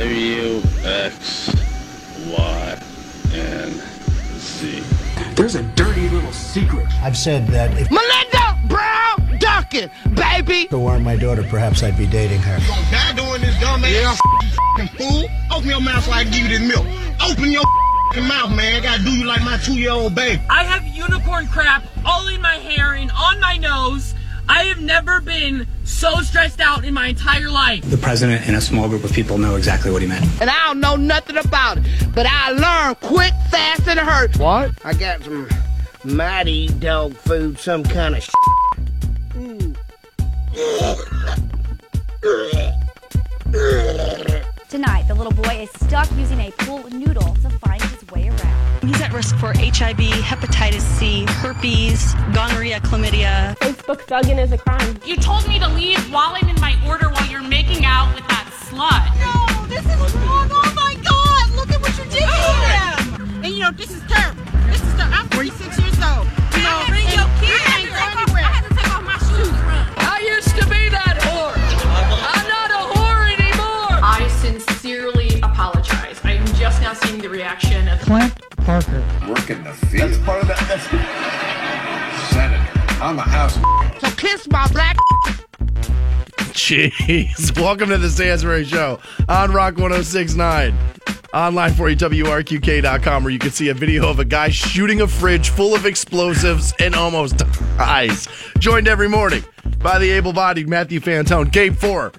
W, X, Y, and Z. There's a dirty little secret. I've said that if Melinda Brown Duncan, baby. if it weren't my daughter, perhaps I'd be dating her. You gonna die doing this dumb ass yeah. fool. Open your mouth so I can give you this milk. Open your mouth, man. I gotta do you like my two-year-old baby. I have unicorn crap all in my hair and on my nose. I have never been so stressed out in my entire life. The president and a small group of people know exactly what he meant. And I don't know nothing about it, but I learned quick, fast, and hurt. What? I got some mighty dog food, some kind of Tonight, the little boy is stuck using a pool noodle to find his way around. He's at risk for HIV, hepatitis C, herpes, gonorrhea, chlamydia. Facebook thugging is a crime. You told me to leave while I'm in my order while you're making out with that slut. No, this is wrong. Oh my God! Look at what you're doing to him. And you know, this is terrible. This is terrible. I'm 46 years old. Seeing the reaction of Clint Parker. Work in the field. That's part of that. That's Senator. I'm a house. So kiss my black. Jeez. Welcome to the Stansbury Show on Rock 1069. Online for you, WRQK.com, where you can see a video of a guy shooting a fridge full of explosives and almost dies. Joined every morning by the able bodied Matthew Fantone. Game four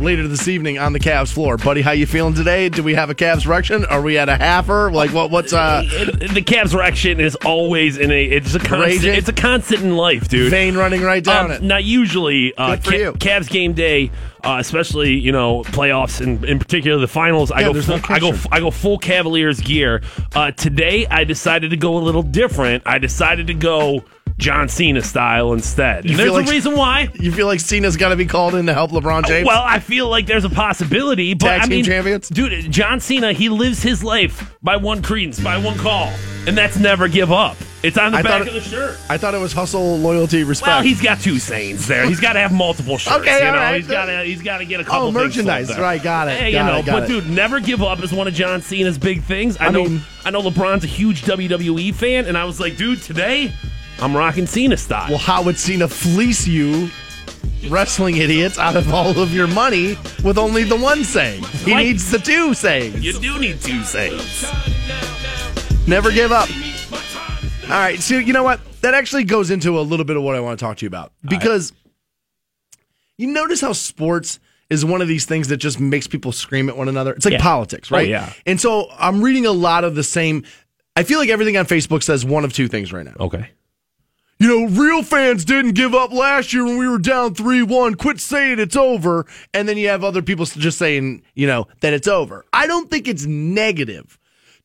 later this evening on the Cavs floor. Buddy, how you feeling today? Do we have a Cavs erection? Are we at a halfer? Like what what's uh the Cavs erection is always in a it's a constant Raging? it's a constant in life, dude. vein running right down Um, it? Not usually. Uh, Good for Ca- you. Cavs game day, uh, especially you know playoffs and in particular the finals. I Yeah, go full, no I go. I go full Cavaliers gear. Uh, today I decided to go a little different. I decided to go John Cena style instead. And there's like- a reason why. You feel like Cena's got to be called in to help LeBron James? Well, I feel like there's a possibility, but Tag I team mean, champions? dude, John Cena, he lives his life by one credence, by one call, and that's never give up. It's on the I back of the shirt. I thought it was hustle, loyalty, respect. Well, he's got two sayings there. He's got to have multiple shirts. Okay, you all know, right. he's got to he's got to get a oh, couple. Oh, merchandise. Right, got it. Hey, Got you know, it, but it. dude, never give up is one of John Cena's big things. I, I know. mean- I know LeBron's a huge WWE fan, and I was like, dude, today I'm rocking Cena style. Well, how would Cena fleece you, wrestling idiots, out of all of your money with only the one saying? He Right. needs the two sayings. you do need two sayings. Never give up. All right, so you know what? That actually goes into a little bit of what I want to talk to you about because you notice how sports is one of these things that just makes people scream at one another. It's like Yeah. politics, Oh, right? yeah. And so I'm reading a lot of the same. I feel like everything on Facebook says one of two things right now. Okay. You know, real fans didn't give up last year when we were down 3 1. Quit saying it's over. And then you have other people just saying, you know, that it's over. I don't think it's negative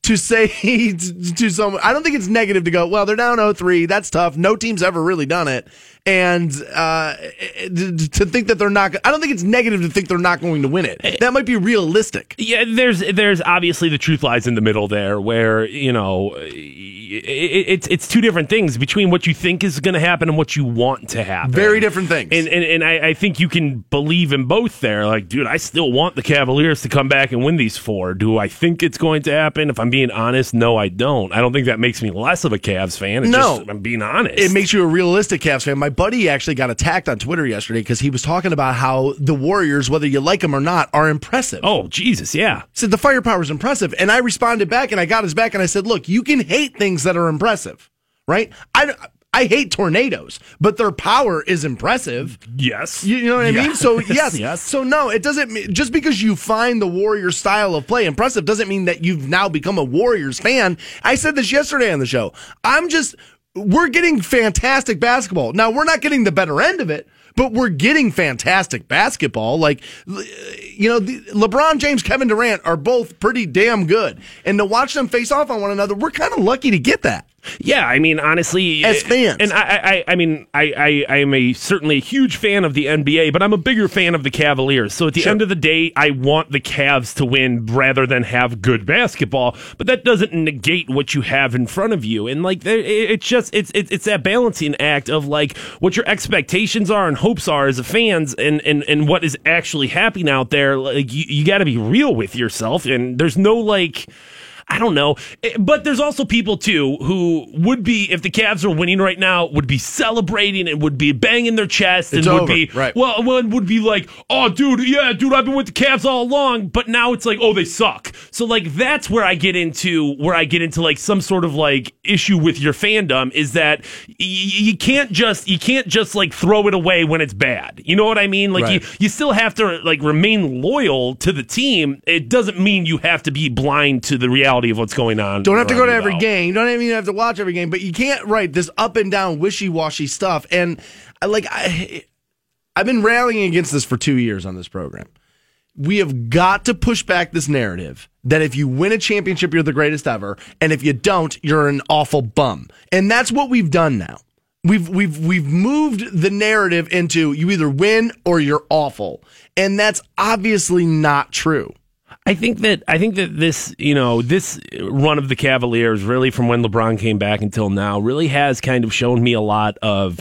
to say to someone, I don't think it's negative to go, well, they're down 0 3. That's tough. No team's ever really done it. And uh, eh, to think that they're not, I don't think it's negative to think they're not going to win it. Eh. That might be realistic. Yeah, there's there's obviously the truth lies in the middle there, where you know eh, it's it's two different things between what you think is going to happen and what you want to happen. Very different things. And and, and I, I think you can believe in both there. Like, dude, I still want the Cavaliers to come back and win these four. Do I think it's going to happen? If I'm being honest, no, I don't. I don't think that makes me less of a Cavs fan. It's No. just, I'm being honest. It makes you a realistic Cavs fan. My buddy actually got attacked on Twitter yesterday because he was talking about how the Warriors, whether you like them or not, are impressive. oh Jesus, yeah. He said the firepower is impressive, and I responded back and I got his back and I said, "Look, you can hate things that are impressive, right? I I hate tornadoes, but their power is impressive. Yes. You, you know what I mean? So yes, Yes. So no, it doesn't mean just because you find the Warriors style of play impressive doesn't mean that you've now become a Warriors fan. I said this yesterday on the show. I'm just we're getting fantastic basketball. Now we're not getting the better end of it. But we're getting fantastic basketball. Like, you know, the, LeBron James, Kevin Durant are both pretty damn good. And to watch them face off on one another, we're kind of lucky to get that. Yeah, I mean, honestly, As uh, fans. and I, I, I mean, I, I, I am a certainly a huge fan of the NBA, but I'm a bigger fan of the Cavaliers. So at the end of the day, I want the Cavs to win rather than have good basketball. But that doesn't negate what you have in front of you, and like, it's just it's it's it's that balancing act of like what your expectations are and hopes are as a fans, and and and what is actually happening out there. Like, you, you got to be real with yourself, and there's no like. I don't know. Eh, But there's also people too who would be, if the Cavs are winning right now, would be celebrating and would be banging their chest It's and would over, be, right. well, one would be like, oh, dude, yeah, dude, I've been with the Cavs all along. But now it's like, oh, they suck. So like that's where I get into where I get into like some sort of like issue with your fandom is that y- you can't just you can't just like throw it away when it's bad. You know what I mean? Like Right. you you still have to like remain loyal to the team. It doesn't mean you have to be blind to the reality of what's going on. Don't have to go to every game. You don't even have to watch every game, but you can't write this up and down wishy washy stuff. And like I, I've been rallying against this for two years on this program. We have got to push back this narrative that if you win a championship, you're the greatest ever, and if you don't, you're an awful bum. And that's what we've done now. We've we've we've moved the narrative into you either win or you're awful, and that's obviously not true. I think that I think that this, you know, this run of the Cavaliers, really from when LeBron came back until now, really has kind of shown me a lot of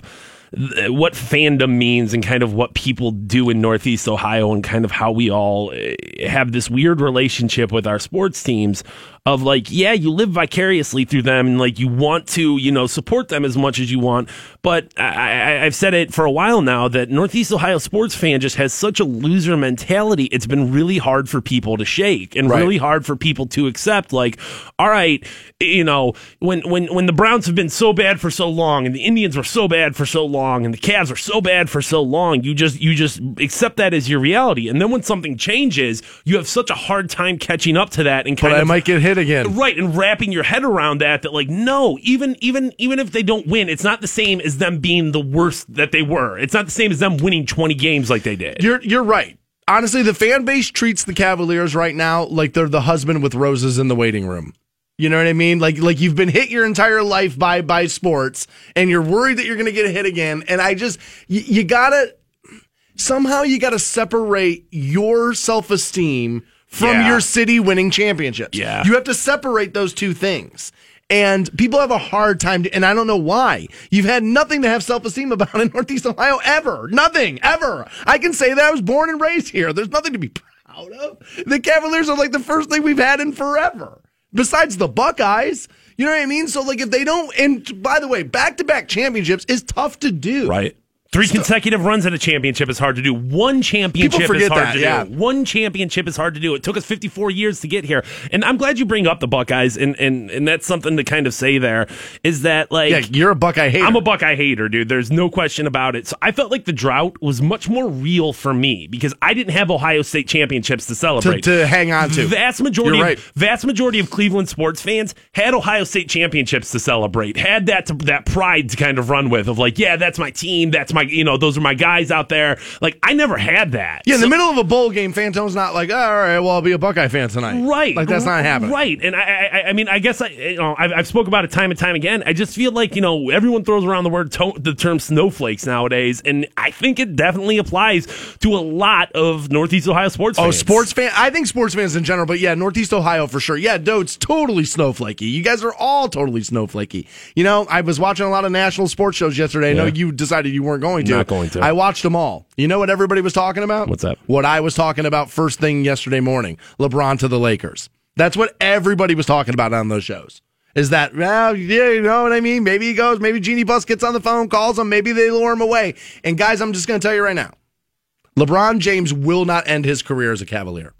what fandom means and kind of what people do in Northeast Ohio and kind of how we all eh, have this weird relationship with our sports teams of like, yeah, you live vicariously through them and like you want to, you know, support them as much as you want. But I, I, I've said it for a while now that Northeast Ohio sports fan just has such a loser mentality. It's been really hard for people to shake and Right. really hard for people to accept. Like, all right, you know, when when when the Browns have been so bad for so long and the Indians were so bad for so long and the Cavs are so bad for so long, you just you just accept that as your reality. And then when something changes, you have such a hard time catching up to that and But kind I might get hit again. right and wrapping your head around that that like no even even even if they don't win it's not the same as them being the worst that they were it's not the same as them winning 20 games like they did You're you're right. Honestly, the fan base treats the Cavaliers right now like they're the husband with roses in the waiting room. You know what I mean? Like like you've been hit your entire life by by sports, and you're worried that you're going to get hit again. And I just you, you gotta somehow you gotta separate your self esteem from Yeah. your city winning championships. Yeah. you have to separate those two things. And people have a hard time, to, and I don't know why. You've had nothing to have self esteem about in Northeast Ohio ever. Nothing, ever. I can say that I was born and raised here. There's nothing to be proud of. The Cavaliers are like the first thing we've had in forever, besides the Buckeyes. You know what I mean? So, like, if they don't, and by the way, back to back championships is tough to do. right Three consecutive runs at a championship is hard to do. One championship is hard that, to yeah. do. One championship is hard to do. It took us 54 years to get here. And I'm glad you bring up the Buckeyes, and, and, and that's something to kind of say there is that, like, Yeah, you're a Buckeye hater. I'm a Buckeye hater, dude. There's no question about it. So I felt like the drought was much more real for me because I didn't have Ohio State championships to celebrate. To- to hang on to. Vast majority, of, right. vast majority of Cleveland sports fans had Ohio State championships to celebrate. Had that to, that pride to kind of run with of like, yeah, that's my team. That's my, you know, those are my guys out there. Like I never had that. Yeah, in So- the middle of a bowl game, Fantone's not like, oh, all right, well, I'll be a Buckeye fan tonight. Right, Like, that's not happening. Right, and I, I, I mean, I guess I, you know, I've, I've spoke about it time and time again. I just feel like you know everyone throws around the word to- the term snowflakes nowadays, and I think it definitely applies to a lot of Northeast Ohio sports. Oh, sports fan. I think sports fans in general, but yeah, Northeast Ohio for sure. Yeah, it's totally snowflakey. You guys are all totally snowflakey. You know, I was watching a lot of national sports shows yesterday. I know you decided you weren't going to. Not going to. I watched them all. You know what everybody was talking about? What's that? What I was talking about first thing yesterday morning. LeBron to the Lakers. That's what everybody was talking about on those shows. Is that, well, yeah, you know what I mean? Maybe he goes, maybe Jeannie Buss gets on the phone, calls him, maybe they lure him away. And guys, I'm just going to tell you right now LeBron James will not end his career as a Cavalier.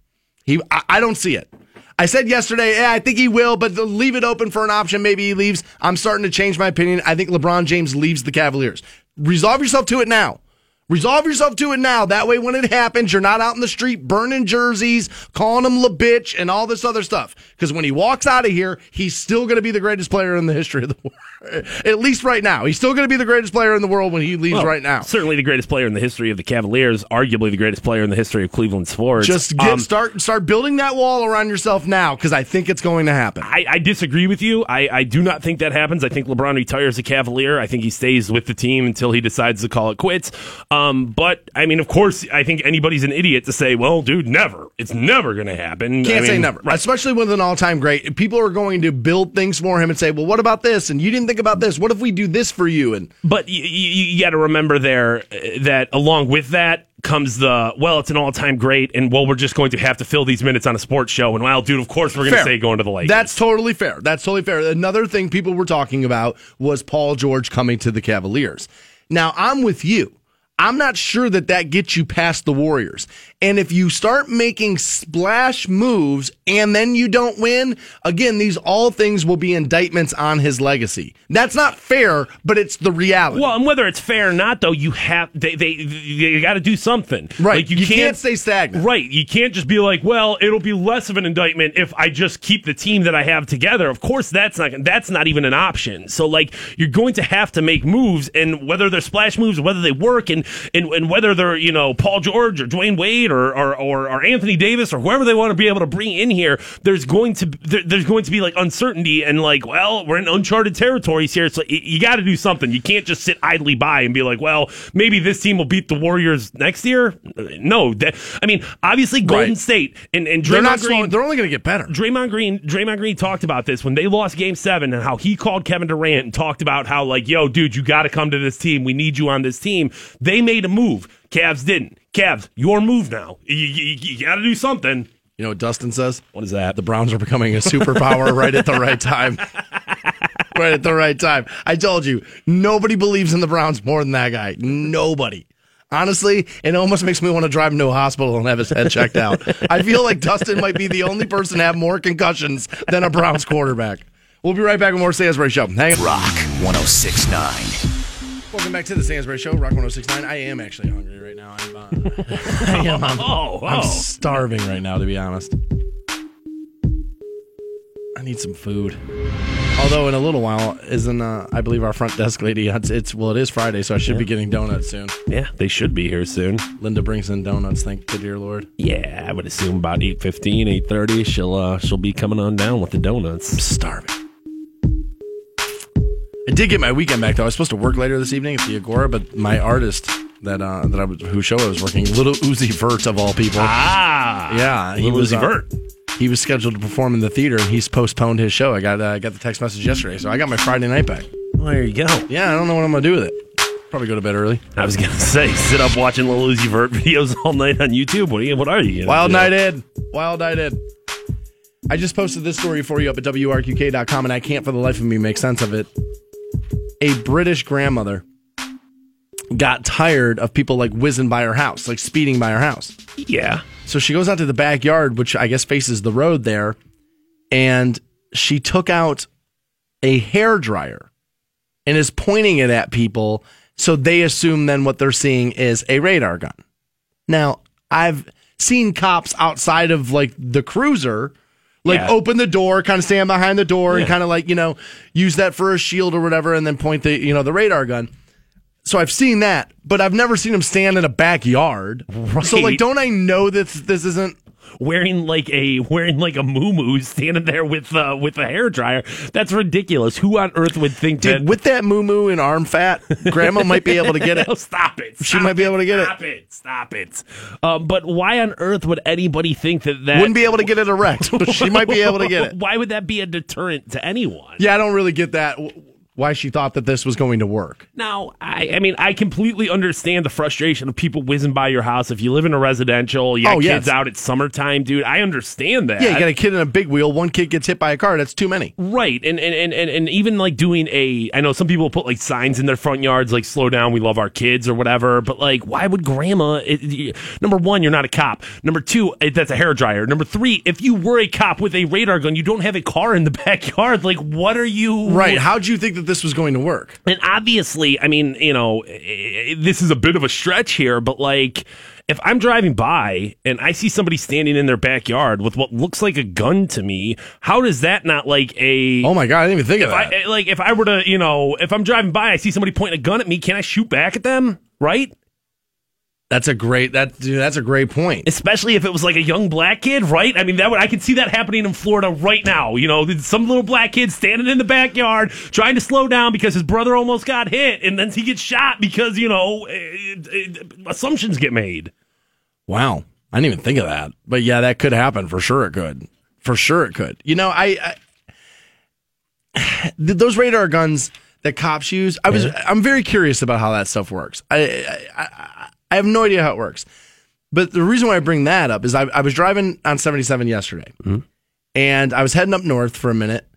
He, I, I don't see it. I said yesterday, yeah, I think he will, but leave it open for an option. Maybe he leaves. I'm starting to change my opinion. I think LeBron James leaves the Cavaliers. Resolve yourself to it now. Resolve yourself to it now. That way, when it happens, you're not out in the street burning jerseys, calling him la bitch, and all this other stuff. Because when he walks out of here, he's still going to be the greatest player in the history of the world. At least right now. He's still going to be the greatest player in the world when he leaves Well, right now. Certainly the greatest player in the history of the Cavaliers, arguably the greatest player in the history of Cleveland sports. Just get Um, start start building that wall around yourself now because I think it's going to happen. I, I disagree with you. I, I do not think that happens. I think LeBron retires a Cavalier. I think he stays with the team until he decides to call it quits. Um, but I mean, of course, I think anybody's an idiot to say, "Well, dude, never. It's never going to happen." Can't I say never, right. especially with an all-time great. People are going to build things for him and say, "Well, what about this?" And you didn't think about this. What if we do this for you? And But you, you, you got to remember there uh, that along with that comes the well, it's an all-time great, and well, we're just going to have to fill these minutes on a sports show. And well, dude, of course, we're going to say going to the Lakers. That's totally fair. That's totally fair. Another thing people were talking about was Paul George coming to the Cavaliers. Now, I'm with you. I'm not sure that that gets you past the Warriors. And if you start making splash moves and then you don't win, again, these all things will be indictments on his legacy. That's not fair, but it's the reality. Well, and whether it's fair or not, though, you have they they, you got to do something. Right. Like you, You can't, can't stay stagnant. Right. You can't just be like, well, it'll be less of an indictment if I just keep the team that I have together. Of course, that's not that's not even an option. So like you're going to have to make moves, and whether they're splash moves, whether they work, and and, and whether they're you know Paul George or Dwyane Wade or or, or or Anthony Davis or whoever they want to be able to bring in here, there's going to there, there's going to be like uncertainty and like, well, we're in uncharted territories here. So you got to do something. You can't just sit idly by and be like, well, maybe this team will beat the Warriors next year. No, that, I mean, obviously Golden Right. State and and they're Draymond not Green. slowing, they're only going to get better. Draymond Green, Draymond Green talked about this when they lost Game Seven and how he called Kevin Durant and talked about how like, yo, dude, you got to come to this team. We need you on this team. They made a move. Cavs didn't. Cavs, your move now. You, you, you got to do something. You know what Dustin says? What is that? The Browns are becoming a superpower right at the right time. right at the right time. I told you, nobody believes in the Browns more than that guy. Nobody. Honestly, it almost makes me want to drive him to a hospital and have his head checked out. I feel like Dustin might be the only person to have more concussions than a Browns quarterback. We'll be right back with more Stansbury Show. Hang on. Rock 1069. Welcome back to the Stansbury Show, Rock 1069. I am actually hungry right now. I'm, uh, I am. I'm, Oh, I'm starving right now, to be honest. I need some food. Although in a little while, isn't uh, I believe our front desk lady? It's, it's well, it is Friday, so I should be getting donuts soon. Yeah, they should be here soon. Linda brings in donuts. Thank the dear Lord. Yeah, I would assume about 8.15, 8.30, she'll, uh, she'll be coming on down with the donuts. I'm starving. I did get my weekend back though. I was supposed to work later this evening at the Agora, but my artist that uh, that I was whose show I was working, Little Uzi Vert of all people. Ah! Yeah, he Lil Uzi uh, Vert. He was scheduled to perform in the theater, and he's postponed his show. I got uh, I got the text message yesterday, so I got my Friday night back. Well, there you go. Yeah, I don't know what I'm gonna do with it. Probably go to bed early. I was gonna say, sit up watching Lil Uzi Vert videos all night on YouTube. What are you? What are you? Wild do? night in. Wild night in. I just posted this story for you up at WRQK.com, and I can't for the life of me make sense of it. A British grandmother got tired of people like whizzing by her house, like speeding by her house. Yeah. So she goes out to the backyard, which I guess faces the road there, and she took out a hair dryer and is pointing it at people so they assume then what they're seeing is a radar gun. Now, I've seen cops outside of like the cruiser like Yeah. open the door, kind of stand behind the door and kind of like, you know, use that for a shield or whatever and then point the, you know, the radar gun. So I've seen that, but I've never seen him stand in a backyard. So like don't I know that this isn't wearing like a wearing like a moo standing there with uh, with a hair dryer. That's ridiculous. Who on earth would think Dude, that? with that moo moo and arm fat, grandma might be able to get it. Oh, stop it! She Stop might be able to get it. Stop it! Stop it! Um, but why on earth would anybody think that that Wouldn't be able to get it erect, but she might be able to get it. Why would that be a deterrent to anyone? Yeah, I don't really get that. Why she thought that this was going to work. Now, I, I mean, I completely understand the frustration of people whizzing by your house. If you live in a residential, you got Oh, kids yes. out at summertime, dude. I understand that. Yeah, you got a kid in a big wheel. One kid gets hit by a car. That's too many. Right, and and, and and and even like doing a, I know some people put like signs in their front yards, like "slow down, we love our kids" or whatever. But like, why would grandma? It, number one, you're not a cop. Number two, it, that's a hair dryer. Number three, if you were a cop with a radar gun, you don't have a car in the backyard. Like, what are you? Right. How'd you think that that this was going to work. And obviously, I mean, you know, this is a bit of a stretch here, but like, if I'm driving by and I see somebody standing in their backyard with what looks like a gun to me, how does that not like a? Oh my god, I didn't even think of that. I, eh, like, if I were to, you know, if I'm driving by, I see somebody pointing a gun at me, can I shoot back at them? Right? That's a great that dude, that's a great point. Especially if it was like a young black kid, right? I mean, that would I could see that happening in Florida right now. You know, some little black kid standing in the backyard trying to slow down because his brother almost got hit, and then he gets shot because you know eh, eh, assumptions get made. Wow, I didn't even think of that. But yeah, that could happen for sure. It could, for sure, it could. You know, I, I those radar guns that cops use. I was, I'm very curious about how that stuff works. I, I, I, I have no idea how it works. But the reason why I bring that up is I, I was driving on 77 yesterday, mm-hmm. and I was heading up north for a minute,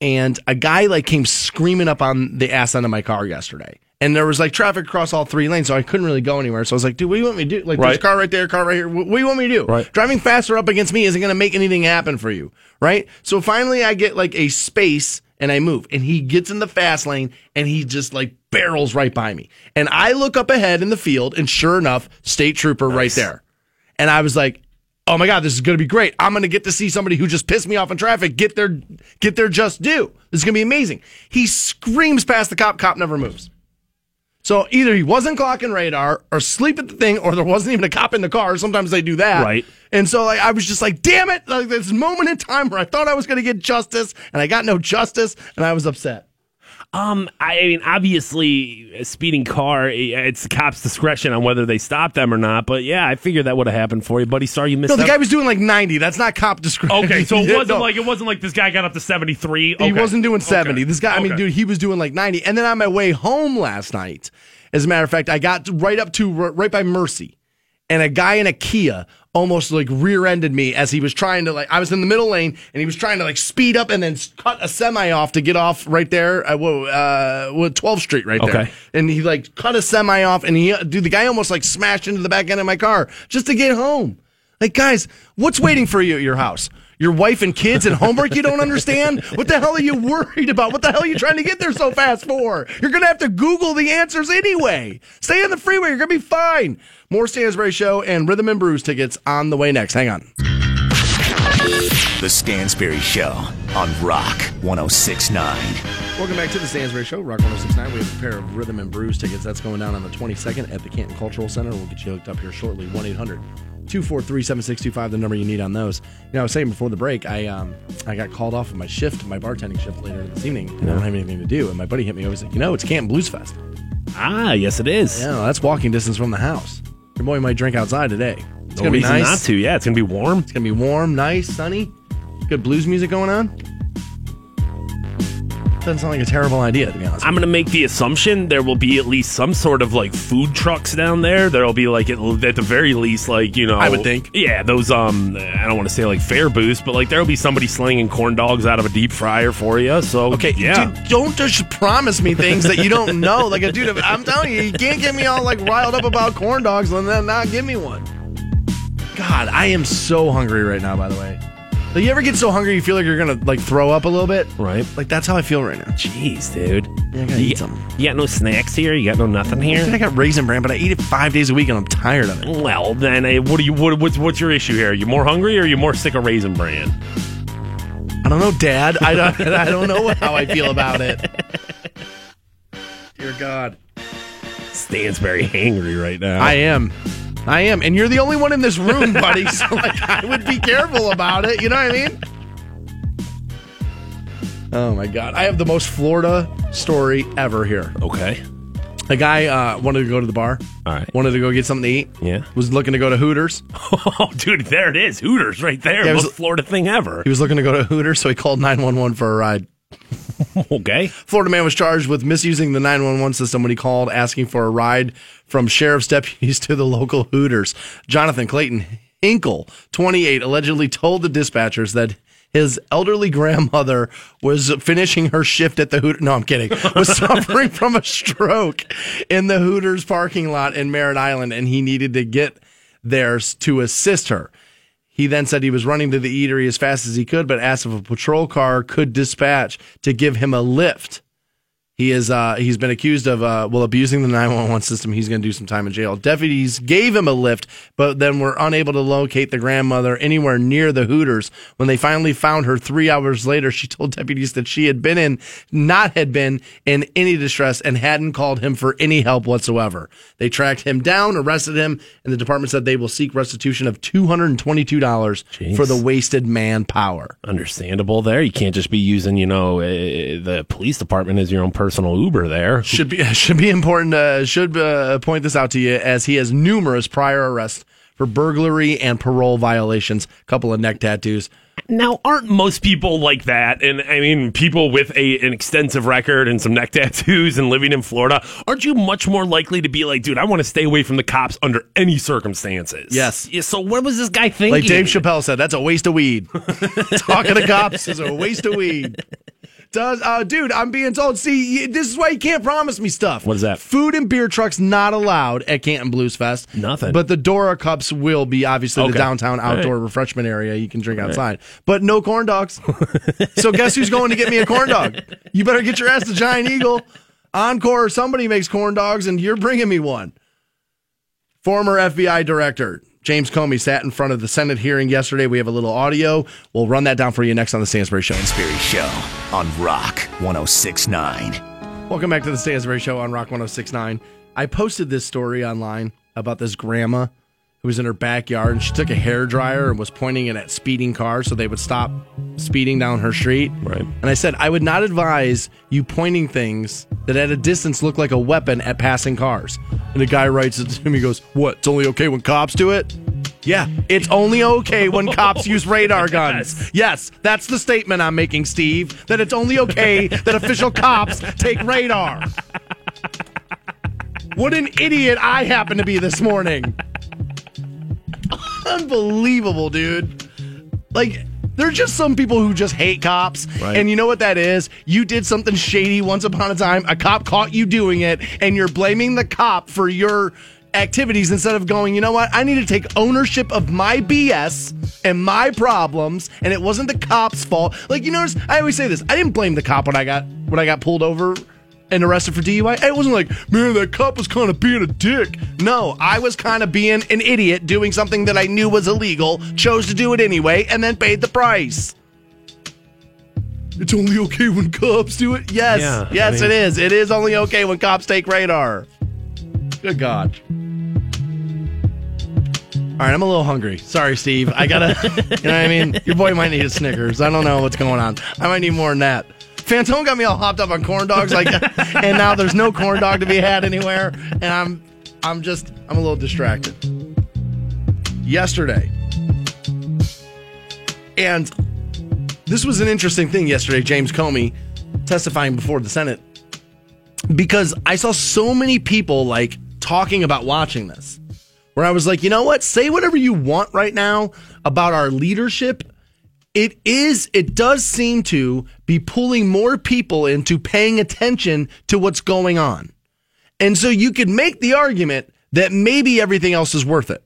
and a guy like came screaming up on the ass end of my car yesterday. And there was like traffic across all three lanes, so I couldn't really go anywhere. So I was like, dude, what do you want me to do? Like, there's a car right there, car right here. What, what do you want me to do? Right. Driving faster up against me isn't going to make anything happen for you. Right. So finally, I get like a space and I move. And he gets in the fast lane and he just like barrels right by me. And I look up ahead in the field, and sure enough, state trooper right there. And I was like, oh my God, this is going to be great. I'm going to get to see somebody who just pissed me off in traffic get their, get their just due. This is going to be amazing. He screams past the cop, cop never moves. So either he wasn't clocking radar or asleep at the thing, or there wasn't even a cop in the car. Sometimes they do that. Right. And so like, I was just like, damn it. Like this moment in time where I thought I was going to get justice and I got no justice and I was upset. Um, I mean, obviously, a speeding car, it's the cop's discretion on whether they stop them or not. But yeah, I figured that would have happened for you, buddy. Sorry you missed No, the out. guy was doing like 90. That's not cop discretion. Okay, so it wasn't no. like it wasn't like this guy got up to seventy three. He wasn't doing 70. This guy, I mean, Okay. dude, he was doing like 90. And then on my way home last night, as a matter of fact, I got right up to right by Mercy, and a guy in a Kia almost like rear-ended me as he was trying to like I was in the middle lane and he was trying to like speed up and then cut a semi off to get off right there at uh, what 12th Street right there. Okay. And he like cut a semi off and he dude the guy almost like smashed into the back end of my car just to get home. Like guys, what's waiting for you at your house? Your wife and kids and homework you don't understand? What the hell are you worried about? What the hell are you trying to get there so fast for? You're going to have to Google the answers anyway. Stay on the freeway. You're going to be fine. More Stansbury Show and Rhythm and Brews tickets on the way next. Hang on. The Stansbury Show on Rock 1069. Welcome back to the Stansbury Show, Rock 1069. We have a pair of Rhythm and Brews tickets. That's going down on the 22nd at the Canton Cultural Center. We'll get you hooked up here shortly. 1 800 243 7625, the number you need on those. You know, I was saying before the break, I um I got called off of my shift, my bartending shift later this evening, and I don't have anything to do. And my buddy hit me over. He's like, you know, it's Canton Blues Fest. Ah, yes, it is. Yeah, that's walking distance from the house. Your boy might drink outside today. It's No gonna be nice. not to. Yeah, it's gonna be warm. It's gonna be warm, nice, sunny. Good blues music going on. Doesn't sound like a terrible idea, to be honest. I'm gonna make the assumption there will be at least some sort of like food trucks down there. There'll be like at, at the very least like you know I would think. yeah those um I don't want to say like fair boost but like there'll be somebody slinging corn dogs out of a deep fryer for you. So Okay, yeah. dude, don't just promise me things that you don't know. Like, dude, I'm telling you, you can't get me all like riled up about corn dogs and then not give me one. God, I am so hungry right now. By the way, like, you ever get so hungry you feel like you're gonna like throw up a little bit? Right. Like that's how I feel right now. Jeez, dude. Yeah, I gotta you, eat something. you got no snacks here. You got no nothing here. I here. got raisin bran, but I eat it five days a week and I'm tired of it. Well, then, what do you? What, what's what's your issue here? Are you more hungry or are you more sick of raisin bran? I don't know, Dad. I don't. I don't know how I feel about it. Dear God, Stansbury hangry right now. I am. I am, and you're the only one in this room, buddy. So like, I would be careful about it. You know what I mean? Oh my God, I have the most Florida story ever here. okay. A guy uh, wanted to go to the bar. All right. Wanted to go get something to eat. Yeah. Was looking to go to Hooters. Oh, dude, there it is. Hooters right there. Yeah, it was- Most Florida thing ever. He was looking to go to Hooters, so he called 911 for a ride. Okay. Florida man was charged with misusing the 911 system when he called asking for a ride from sheriff's deputies to the local Hooters. Jonathan Clayton Hinkle, 28, allegedly told the dispatchers that his elderly grandmother was finishing her shift at the Hooters. No, I'm kidding. Was suffering from a stroke in the Hooters parking lot in Merritt Island, and he needed to get there to assist her. He then said he was running to the eatery as fast as he could, but asked if a patrol car could dispatch to give him a lift. He is uh, he's been accused of uh, well abusing the 911 system. He's going to do some time in jail. Deputies gave him a lift, but then were unable to locate the grandmother anywhere near the Hooters. When they finally found her 3 hours later, she told deputies that she had been in not had been in any distress and hadn't called him for any help whatsoever. They tracked him down, arrested him, and the department said they will seek restitution of $222 for the wasted manpower. Understandable there. You can't just be using, you know, uh, the police department as your own personal Uber there. Should be should be important. Uh, should uh, point this out to you as he has numerous prior arrests for burglary and parole violations. couple of neck tattoos. Now, aren't most people like that? And I mean, people with a an extensive record and some neck tattoos and living in Florida, aren't you much more likely to be like, dude, I want to stay away from the cops under any circumstances? Yes. Yeah, so what was this guy thinking? Like Dave Chappelle said, that's a waste of weed. Talking to cops is a waste of weed. Does uh, dude? I'm being told. See, this is why you can't promise me stuff. What is that? Food and beer trucks not allowed at Canton Blues Fest. Nothing. But the Dora cups will be obviously Okay. the downtown All right. outdoor refreshment area. You can drink outside, but no corn dogs. so guess who's going to get me a corn dog? You better get your ass to Giant Eagle, Encore, or somebody makes corn dogs, and you're bringing me one. Former FBI director James Comey sat in front of the Senate hearing yesterday. We have a little audio. We'll run that down for you next on the Stansbury Show. Stansbury Show on Rock 1069. Welcome back to the Stansbury Show on Rock 1069. I posted this story online about this grandma who was in her backyard and she took a hair dryer and was pointing it at speeding cars so they would stop speeding down her street. Right. And I said, I would not advise you pointing things that at a distance look like a weapon at passing cars. And the guy writes it to me, he goes, What? It's only okay when cops do it? Yeah, it's only okay when cops oh, use radar guns. Yes, that's the statement I'm making, Steve. That it's only okay that official cops take radar. What an idiot I happen to be this morning. Unbelievable, dude. Like, there's just some people who just hate cops. Right. And you know what that is? You did something shady once upon a time. A cop caught you doing it, and you're blaming the cop for your activities instead of going, you know what? I need to take ownership of my BS and my problems, and it wasn't the cop's fault. Like, you notice, I always say this I didn't blame the cop when I got when I got pulled over and arrested for DUI. It wasn't like, man, that cop was kind of being a dick. No, I was kind of being an idiot doing something that I knew was illegal, chose to do it anyway, and then paid the price. It's only okay when cops do it? Yes. Yeah, yes, I mean- it is. It is only okay when cops take radar. Good God. All right, I'm a little hungry. Sorry, Steve. I gotta, you know what I mean? Your boy might need a Snickers. I don't know what's going on. I might need more than that. Fantone got me all hopped up on corn dogs, like, and now there's no corn dog to be had anywhere, and I'm, I'm just, I'm a little distracted. Yesterday, and this was an interesting thing yesterday. James Comey testifying before the Senate because I saw so many people like talking about watching this where I was like, you know what? Say whatever you want right now about our leadership. It is, it does seem to be pulling more people into paying attention to what's going on. And so you could make the argument that maybe everything else is worth it.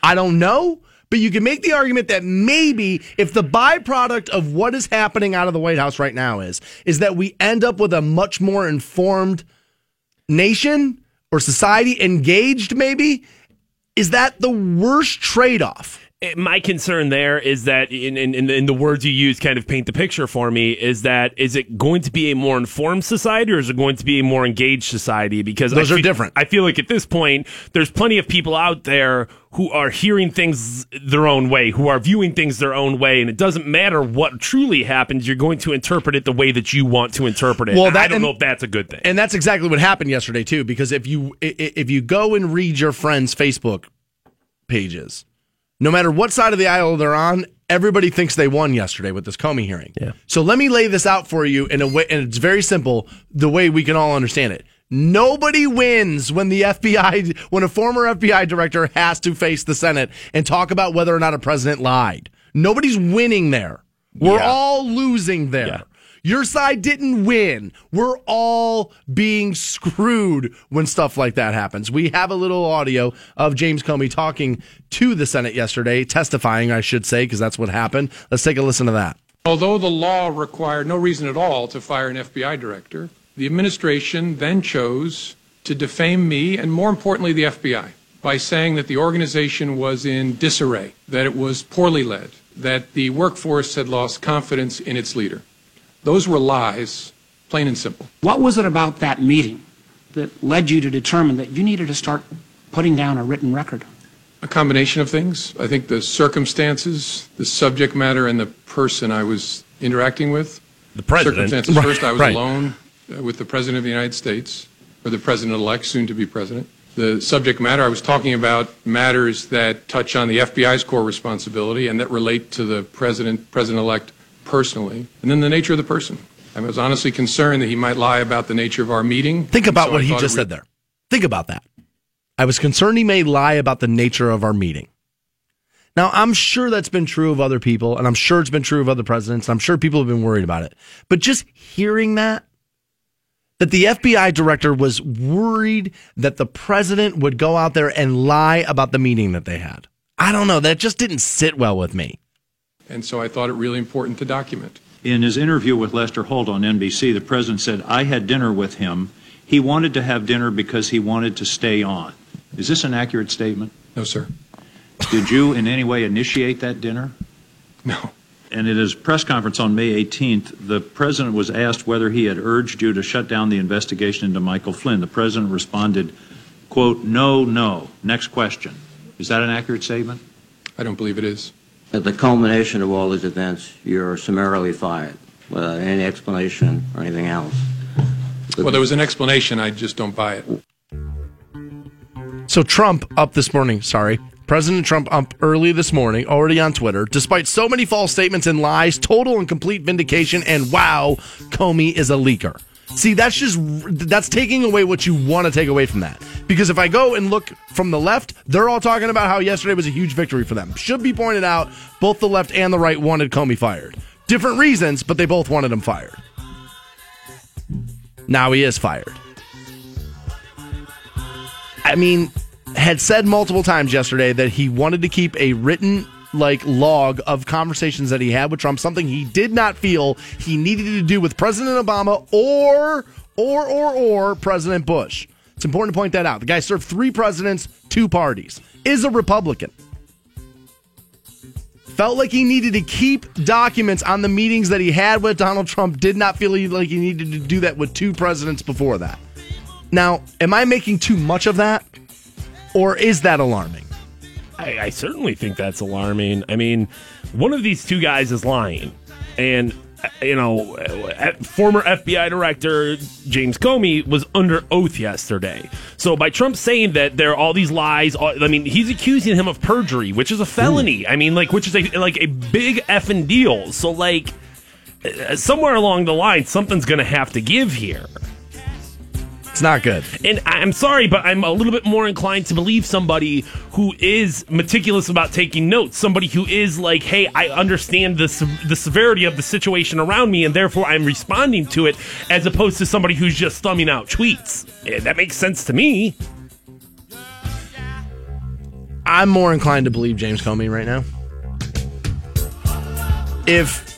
I don't know, but you can make the argument that maybe if the byproduct of what is happening out of the White House right now is is that we end up with a much more informed nation or society engaged maybe is that the worst trade-off Eh, my concern there is that, in, in, in, the, in the words you use, kind of paint the picture for me. Is that is it going to be a more informed society, or is it going to be a more engaged society? Because Those I are fe- different. I feel like at this point, there's plenty of people out there who are hearing things their own way, who are viewing things their own way, and it doesn't matter what truly happens. You're going to interpret it the way that you want to interpret it. Well, that- I don't and- know if that's a good thing. And that's exactly what happened yesterday too. Because if you if you go and read your friends' Facebook pages, no matter what side of the aisle they're on, everybody thinks they won yesterday with this Comey hearing. Yeah. So let me lay this out for you in a way, and it's very simple, the way we can all understand it. Nobody wins when the FBI, when a former FBI director has to face the Senate and talk about whether or not a president lied. Nobody's winning there. We're Yeah. all losing there. Yeah. Your side didn't win. We're all being screwed when stuff like that happens. We have a little audio of James Comey talking to the Senate yesterday, testifying, I should say, because that's what happened. Let's take a listen to that. Although the law required no reason at all to fire an FBI director, The administration then chose to defame me and, more importantly, the FBI by saying that the organization was in disarray, that it was poorly led, that the workforce had lost confidence in its leader. Those were lies, plain and simple. What was it about that meeting that led you to determine that you needed to start putting down a written record? A combination of things. I think the circumstances, the subject matter, and the person I was interacting with. The president. Circumstances Right, first, I was right. alone uh, with the President of the United States, or the President elect, soon to be President. The subject matter, I was talking about matters that touch on the FBI's core responsibility and that relate to the President, President elect personally. And then the nature of the person. I was honestly concerned that he might lie about the nature of our meeting. Think about So what I he just would- said there. Think about that. I was concerned he may lie about the nature of our meeting. Now, I'm sure that's been true of other people, and I'm sure it's been true of other presidents. I'm sure people have been worried about it. But just hearing that, that the FBI director was worried that the president would go out there and lie about the meeting that they had. I don't know. That just didn't sit well with me. And so I thought it really important to document. In his interview with Lester Holt on NBC, the president said, I had dinner with him. He wanted to have dinner because he wanted to stay on. Is this an accurate statement? No, sir. Did you in any way initiate that dinner? No. And at his press conference on May 18th, the president was asked whether he had urged you to shut down the investigation into Michael Flynn. The president responded, quote, no, no. Next question. Is that an accurate statement? I don't believe it is. At the culmination of all these events, you're summarily fired without any explanation or anything else. Well, there was an explanation. I just don't buy it. So Trump up this morning, sorry. President Trump up early this morning, already on Twitter, despite so many false statements and lies, total and complete vindication, and wow, Comey is a leaker. See, that's just that's taking away what you want to take away from that. Because if I go and look from the left, they're all talking about how yesterday was a huge victory for them. Should be pointed out, both the left and the right wanted Comey fired. Different reasons, but they both wanted him fired. Now he is fired. I mean, had said multiple times yesterday that he wanted to keep a written like log of conversations that he had with Trump, something he did not feel he needed to do with President Obama or or or or President Bush. It's important to point that out. The guy served three presidents, two parties, is a Republican. Felt like he needed to keep documents on the meetings that he had with Donald Trump. Did not feel like he needed to do that with two presidents before that. Now, am I making too much of that? Or is that alarming? I, I certainly think that's alarming. I mean, one of these two guys is lying, and uh, you know, uh, former FBI director James Comey was under oath yesterday. So by Trump saying that there are all these lies, I mean, he's accusing him of perjury, which is a felony. I mean, like, which is a like a big effing deal. So like, uh, somewhere along the line, something's going to have to give here. It's not good. And I'm sorry, but I'm a little bit more inclined to believe somebody who is meticulous about taking notes. Somebody who is like, hey, I understand the, the severity of the situation around me, and therefore I'm responding to it, as opposed to somebody who's just thumbing out tweets. Eh, That makes sense to me. I'm more inclined to believe James Comey right now. If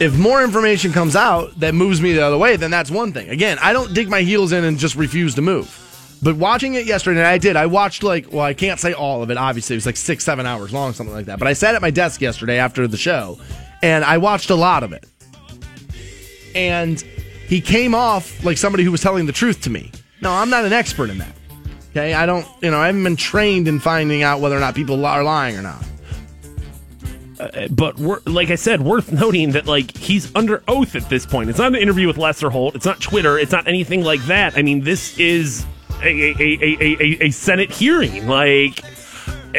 if more information comes out that moves me the other way, then that's one thing. Again, I don't dig my heels in and just refuse to move. But watching it yesterday, and I did. I watched like, well, I can't say all of it. Obviously, it was like six, seven hours long, something like that. But I sat at my desk yesterday after the show, and I watched a lot of it. And he came off like somebody who was telling the truth to me. No, I'm not an expert in that. Okay, I don't, you know, I haven't been trained in finding out whether or not people are lying or not. Uh, but wor- like I said, worth noting that like he's under oath at this point. It's not an interview with Lester Holt. It's not Twitter. It's not anything like that. I mean, this is a a, a, a, a, a Senate hearing. Like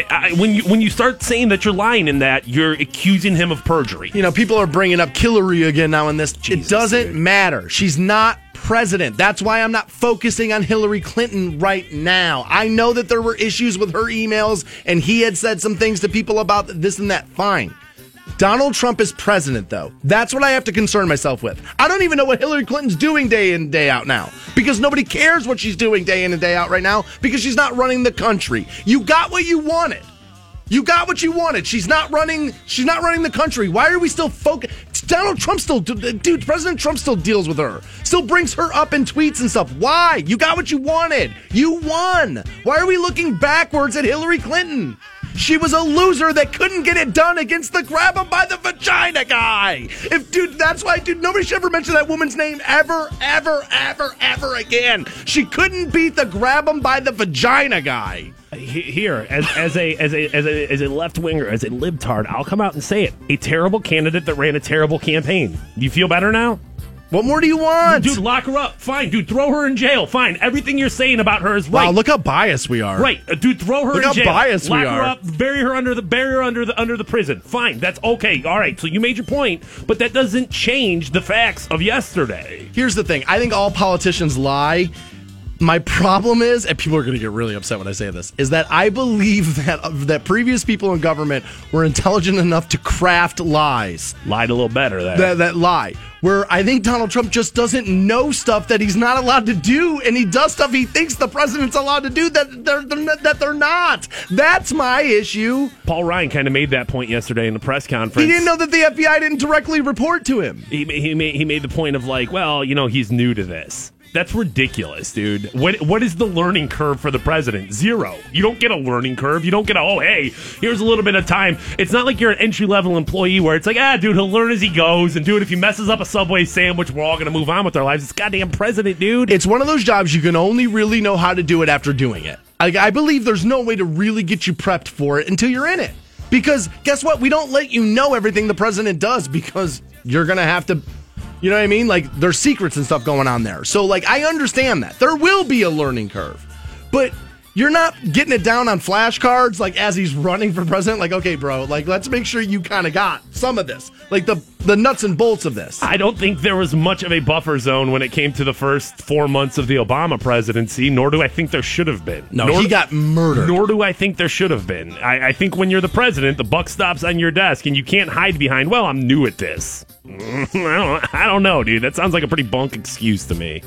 I, when you when you start saying that you're lying in that, you're accusing him of perjury. You know, people are bringing up Hillary again now in this. it doesn't matter. She's not president. That's why I'm not focusing on Hillary Clinton right now. I know that there were issues with her emails and he had said some things to people about this and that. Fine. Donald Trump is president, though. That's what I have to concern myself with. I don't even know what Hillary Clinton's doing day in, day out now because nobody cares what she's doing day in and day out right now because she's not running the country. You got what you wanted. You got what you wanted. She's not running. She's not running the country. Why are we still focused? Donald Trump still, dude. President Trump still deals with her. Still brings her up in tweets and stuff. Why? You got what you wanted. You won. Why are we looking backwards at Hillary Clinton? She was a loser that couldn't get it done against the grab him by the vagina guy. If dude, that's why, dude, nobody should ever mention that woman's name ever, ever, ever, ever again. She couldn't beat the grab him by the vagina guy. He- Here, as, as a as a as a as a left winger, as a libtard, I'll come out and say it: a terrible candidate that ran a terrible campaign. You feel better now? What more do you want? Dude, lock her up. Fine, dude, throw her in jail. Fine. Everything you're saying about her is right. Wow, look how biased we are. Right, uh, dude, throw her Look in jail. Look how biased we Lock her are. up, bury her under the bury her under the under the prison. Fine, that's okay. All right, so you made your point, but that doesn't change the facts of yesterday. Here's the thing. I think all politicians lie. My problem is, and people are going to get really upset when I say this, is that I believe that uh, that previous people in government were intelligent enough to craft lies. Lied a little better there. That, that lie. Where I think Donald Trump just doesn't know stuff that he's not allowed to do, and he does stuff he thinks the president's allowed to do that they're, they're not- that they're not. That's my issue. Paul Ryan kind of made that point yesterday in the press conference. He didn't know that the FBI didn't directly report to him. he, he made he made the point of like, well, you know, he's new to this. That's ridiculous, dude. What what is the learning curve for the president? Zero. You don't get a learning curve. You don't get a oh hey, here's a little bit of time. It's not like you're an entry level employee where it's like ah dude he'll learn as he goes and dude if he messes up a Subway sandwich we're all gonna move on with our lives. It's goddamn president, dude. It's one of those jobs you can only really know how to do it after doing it. I, I believe there's no way to really get you prepped for it until you're in it. Because guess what? We don't let you know everything the president does because you're going to have to, you know what I mean? Like there's secrets and stuff going on there. So, like, I understand that. There will be a learning curve. But you're not getting it down on flashcards like as he's running for president. Like, okay, bro, like let's make sure you kind of got some of this, like the the nuts and bolts of this. I don't think there was much of a buffer zone when it came to the first four months of the Obama presidency, nor do I think there should have been. No, nor, he got murdered. Nor do I think there should have been. I, I think when you're the president, the buck stops on your desk, and you can't hide behind, well, I'm new at this. I don't, I don't know, dude. That sounds like a pretty bunk excuse to me.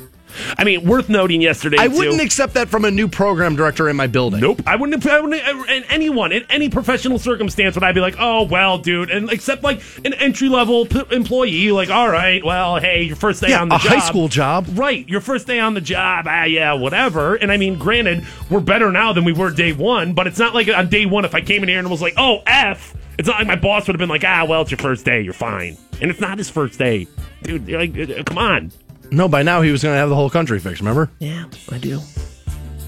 I mean, worth noting yesterday. I too- wouldn't accept that from a new program director in my building. Nope. I wouldn't. I wouldn't. And anyone in any professional circumstance would I be like, oh well, dude, and except like an entry level p- employee, like, all right, well, hey, your first day Yeah, on the a job, high school job. right? Your first day on the job, ah, yeah, whatever. And I mean, granted, we're better now than we were day one, but it's not like on day one if I came in here and was like, oh f. It's not like my boss would have been like, ah, well, it's your first day, you're fine, and it's not his first day, dude. Like, uh, come on. No, by now he was going to have the whole country fixed. Remember? Yeah, I do.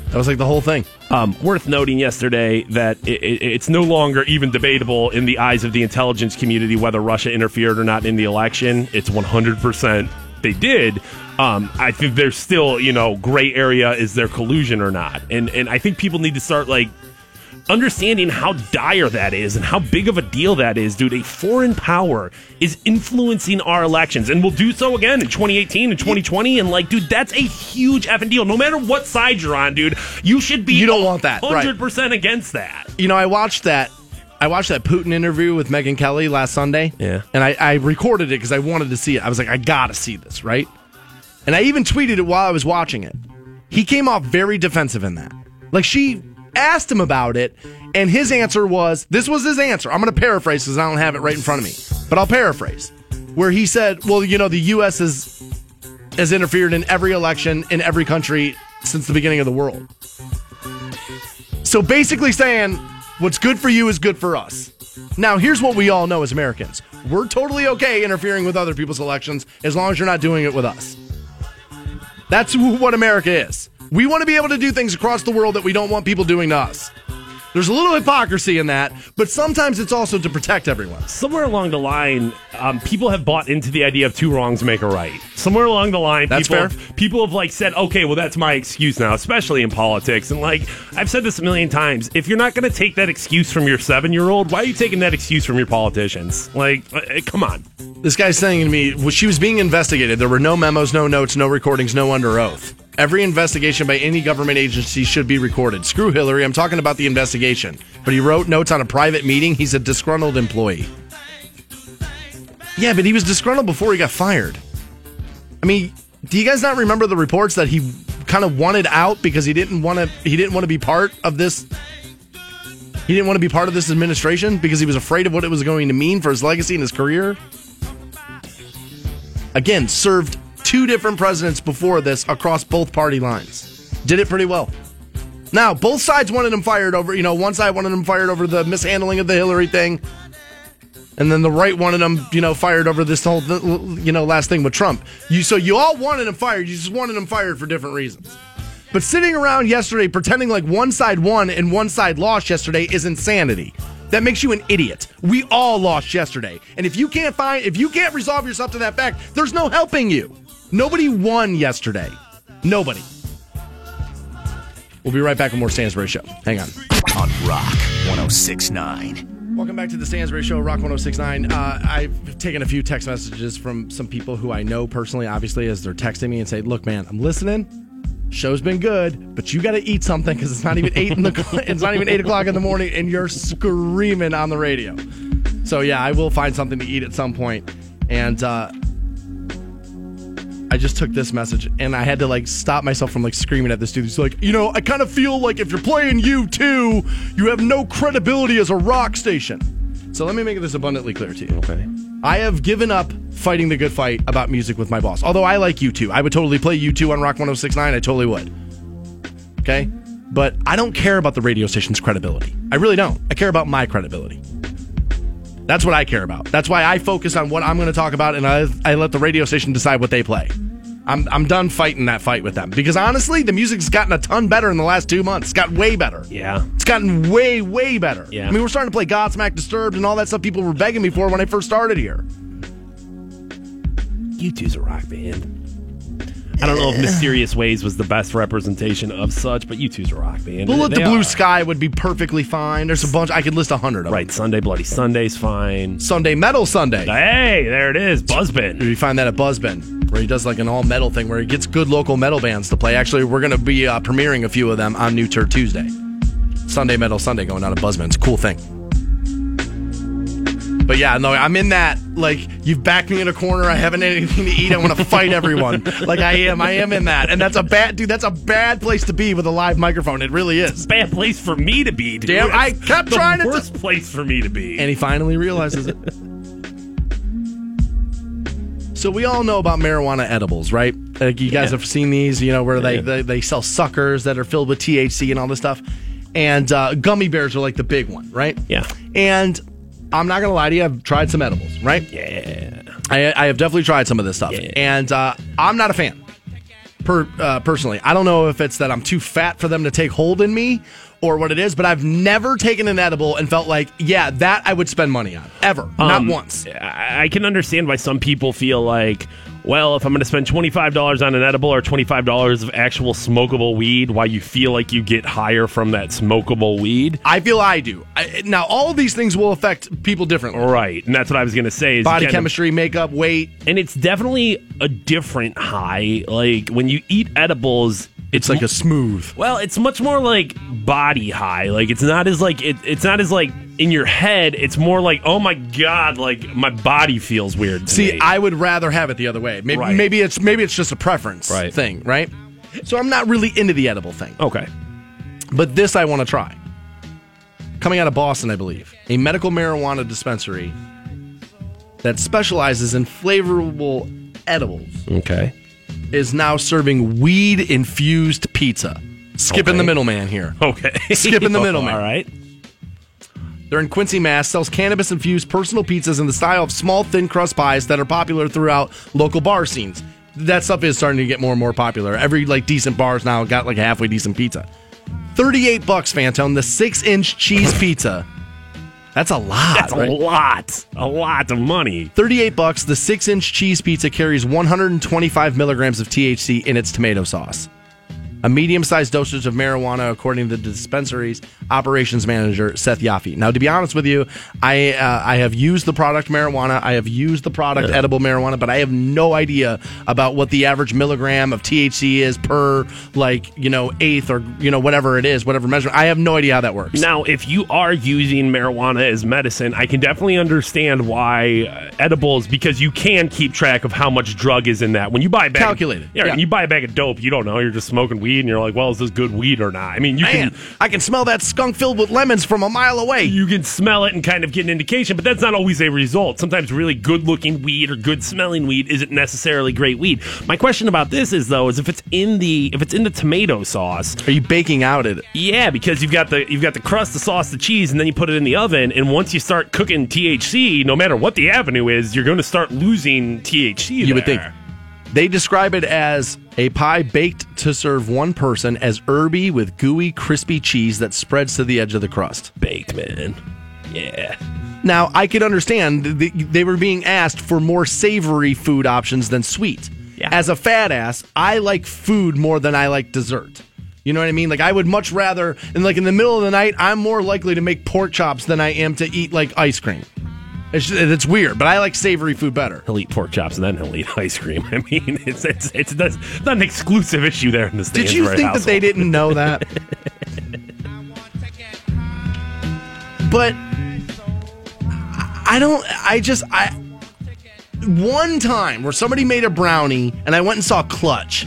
That was like the whole thing. Um, worth noting yesterday that it, it, it's no longer even debatable in the eyes of the intelligence community whether Russia interfered or not in the election. It's 100% they did. Um, I think there's still, you know, gray area is there collusion or not. And, and I think people need to start, like, understanding how dire that is and how big of a deal that is, dude. A foreign power is influencing our elections and will do so again in 2018 and 2020. And like, dude, that's a huge effing deal. No matter what side you're on, dude, you should be You don't want that, right. 100% against that. You know, I watched that. I watched that Putin interview with Megyn Kelly last Sunday. Yeah. And I, I recorded it because I wanted to see it. I was like, I gotta see this, right? And I even tweeted it while I was watching it. He came off very defensive in that. Like she asked him about it, and his answer was this was his answer. I'm gonna paraphrase because I don't have it right in front of me. But I'll paraphrase. Where he said, Well, you know, the US has has interfered in every election in every country since the beginning of the world. So basically saying what's good for you is good for us. Now, here's what we all know as Americans. We're totally okay interfering with other people's elections as long as you're not doing it with us. That's what America is. We want to be able to do things across the world that we don't want people doing to us. There's a little hypocrisy in that, but sometimes it's also to protect everyone. Somewhere along the line, um, people have bought into the idea of two wrongs make a right. Somewhere along the line, That's people, fair. Have, people have like said, okay, well, that's my excuse now, especially in politics. And like I've said this a million times, if you're not going to take that excuse from your seven year old, why are you taking that excuse from your politicians? Like, uh, come on. This guy's saying to me, well, she was being investigated. There were no memos, no notes, no recordings, no under oath. Every investigation by any government agency should be recorded. Screw Hillary, I'm talking about the investigation. But he wrote notes on a private meeting. He's a disgruntled employee. Yeah, but he was disgruntled before he got fired. I mean, do you guys not remember the reports that he kind of wanted out because he didn't want to he didn't want to be part of this He didn't want to be part of this administration because he was afraid of what it was going to mean for his legacy and his career. Again, served two different presidents before this across both party lines. Did it pretty well. Now, both sides wanted him fired over, you know, one side wanted him fired over the mishandling of the Hillary thing. And then the right wanted him, you know, fired over this whole, you know, last thing with Trump. You so you all wanted him fired. You just wanted him fired for different reasons. But sitting around yesterday pretending like one side won and one side lost yesterday is insanity. That makes you an idiot. We all lost yesterday. And if you can't find if you can't resolve yourself to that fact, there's no helping you. Nobody won yesterday. Nobody. We'll be right back with more Stansbury Show. Hang on. On Rock 1069. Welcome back to the Stansbury Show, Rock 1069. Uh, I've taken a few text messages from some people who I know personally, obviously, as they're texting me and say, Look, man, I'm listening. Show's been good, but you got to eat something because it's not even eight in the it's not even eight o'clock in the morning, and you're screaming on the radio. So yeah, I will find something to eat at some point. And uh, I just took this message and I had to like stop myself from like screaming at this dude. students. Like, you know, I kind of feel like if you're playing U2, you have no credibility as a rock station. So let me make this abundantly clear to you. Okay. I have given up fighting the good fight about music with my boss. Although I like U2. I would totally play U2 on Rock 1069. I totally would. Okay? But I don't care about the radio station's credibility. I really don't. I care about my credibility. That's what I care about. That's why I focus on what I'm going to talk about and I, I let the radio station decide what they play. I'm, I'm done fighting that fight with them because honestly, the music's gotten a ton better in the last two months. It's got way better. Yeah. It's gotten way, way better. Yeah. I mean, we're starting to play Godsmack Disturbed and all that stuff people were begging me for when I first started here. U2's a rock band. I don't know if Mysterious Ways was the best representation of such, but U2's a rock band. Bullet the Blue are. Sky would be perfectly fine. There's a bunch. I could list a hundred of Right, Sunday Bloody Sunday's fine. Sunday Metal Sunday. Hey, there it is, Buzzbin. You find that at Buzzbin, where he does like an all metal thing, where he gets good local metal bands to play. Actually, we're going to be uh, premiering a few of them on New Tour Tuesday. Sunday Metal Sunday going out of Buzzbin. It's a cool thing. But yeah, no, I'm in that. Like, you've backed me in a corner. I haven't anything to eat. I want to fight everyone. Like, I am. I am in that. And that's a bad, dude, that's a bad place to be with a live microphone. It really is. Bad place for me to be, dude. Damn, I kept the trying to. worst place for me to be. And he finally realizes it. So we all know about marijuana edibles, right? Like you guys Yeah. have seen these, you know, where they, they they sell suckers that are filled with THC and all this stuff. And uh, gummy bears are like the big one, right? Yeah. And I'm not gonna lie to you, I've tried some edibles, right? Yeah. I, I have definitely tried some of this stuff, and uh, I'm not a fan. Per, uh, personally, I don't know if it's that I'm too fat for them to take hold in me or what it is, but I've never taken an edible and felt like, yeah, that I would spend money on ever, not Um, once. I I can understand why some people feel like, well, if I'm going to spend $25 on an edible or $25 of actual smokable weed, why you feel like you get higher from that smokable weed. I feel I do. I, now, all of these things will affect people differently. Right. And that's what I was going to say. Is Body chemistry, makeup, weight. and it's definitely a different high. Like when you eat edibles, It's like a smooth. Well, it's much more like body high. Like it's not as like it, it's not as like in your head. It's more like oh my god, like my body feels weird. See. I would rather have it the other way. Maybe, Right. maybe it's maybe it's just a preference Right. thing, right? So I'm not really into the edible thing. okay. But this I want to try. Coming out of Boston, I believe, a medical marijuana dispensary that specializes in flavorable edibles Okay. Is now serving weed infused pizza. Skipping Okay. the middleman here. Okay. Skipping the middleman. All right. They're in Quincy, Mass. Sells cannabis infused personal pizzas in the style of small, thin crust pies that are popular throughout local bar scenes. That stuff is starting to get more and more popular. Every like decent bars now got like a halfway decent pizza. Thirty-eight bucks, Fantone. The six-inch cheese pizza. That's a lot. That's right? a lot. A lot of money. 38 bucks. The 6-inch cheese pizza carries 125 milligrams of THC in its tomato sauce. A medium-sized dosage of marijuana, according to the dispensary's operations manager Seth Yaffe. Now, to be honest with you, I uh, I have used the product marijuana. I have used the product Yeah. edible marijuana, but I have no idea about what the average milligram of THC is per like you know eighth or you know whatever it is, whatever measurement. I have no idea how that works. Now, if you are using marijuana as medicine, I can definitely understand why uh, edibles because you can keep track of how much drug is in that. When you buy a bag, Calculated, yeah, yeah. when you buy a bag of dope, you don't know. You're just smoking weed weed, and you're like, well, is this good weed or not? I mean, you Man, can I can smell that skunk filled with lemons from a mile away. you can smell it and kind of get an indication, but that's not always a result. Sometimes really good looking weed or good smelling weed isn't necessarily great weed. My question about this is though, is if it's in the if it's in the tomato sauce, Are you baking out it? yeah, because you've got the you've got the crust, the sauce, the cheese, and then you put it in the oven, and once you start cooking THC, no matter what the avenue is, you're going to start losing THC. You would think. They describe it as a pie baked to serve one person as herby with gooey, crispy cheese that spreads to the edge of the crust. baked, man. Yeah. Now, I could understand they were being asked for more savory food options than sweet. Yeah. As a fat ass, I like food more than I like dessert. You know what I mean? Like I would much rather, and like in the middle of the night, I'm more likely to make pork chops than I am to eat like ice cream. It's it's weird, but I like savory food better. He'll eat pork chops and then he'll eat ice cream. I mean, it's it's it's, that's not an exclusive issue there in the Did you think that they didn't know that? but I don't. I just I one time where somebody made a brownie and I went and saw Clutch,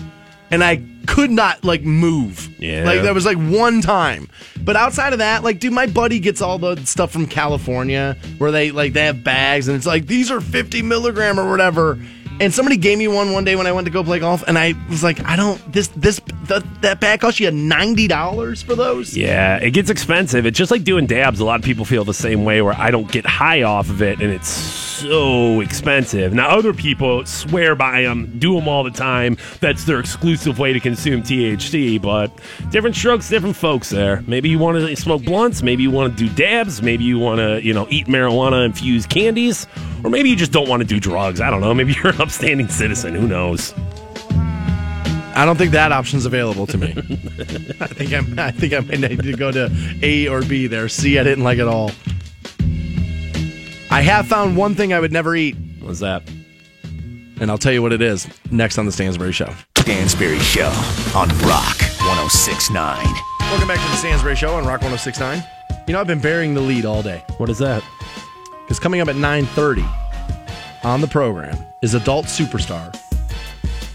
and I could not like move. Yeah. like that was like one time. But outside of that, like, dude, my buddy gets all the stuff from California where they like they have bags and it's like these are fifty milligram or whatever. And somebody gave me one one day when I went to go play golf, and I was like, I don't this this that that bag cost you ninety dollars for those. Yeah, it gets expensive. It's just like doing dabs. A lot of people feel the same way where I don't get high off of it and it's so expensive. Now, other people swear by them, do them all the time. That's their exclusive way to consume THC, but different strokes, different folks there. Maybe you want to smoke blunts, maybe you want to do dabs, maybe you want to, you know, eat marijuana infused candies, or maybe you just don't want to do drugs. I don't know. Maybe you're upstanding citizen. Who knows? I don't think that option's available to me. I think I'm. I think I might need to go to A or B there. C, I didn't like it all. I have found one thing I would never eat, What's that? and I'll tell you what it is next on the Stansbury Show. Stansbury Show on Rock 1069. Welcome back to the Stansbury Show on Rock 106.9. You know, I've been burying the lead all day What is that? because coming up at 9:30 on the program is adult superstar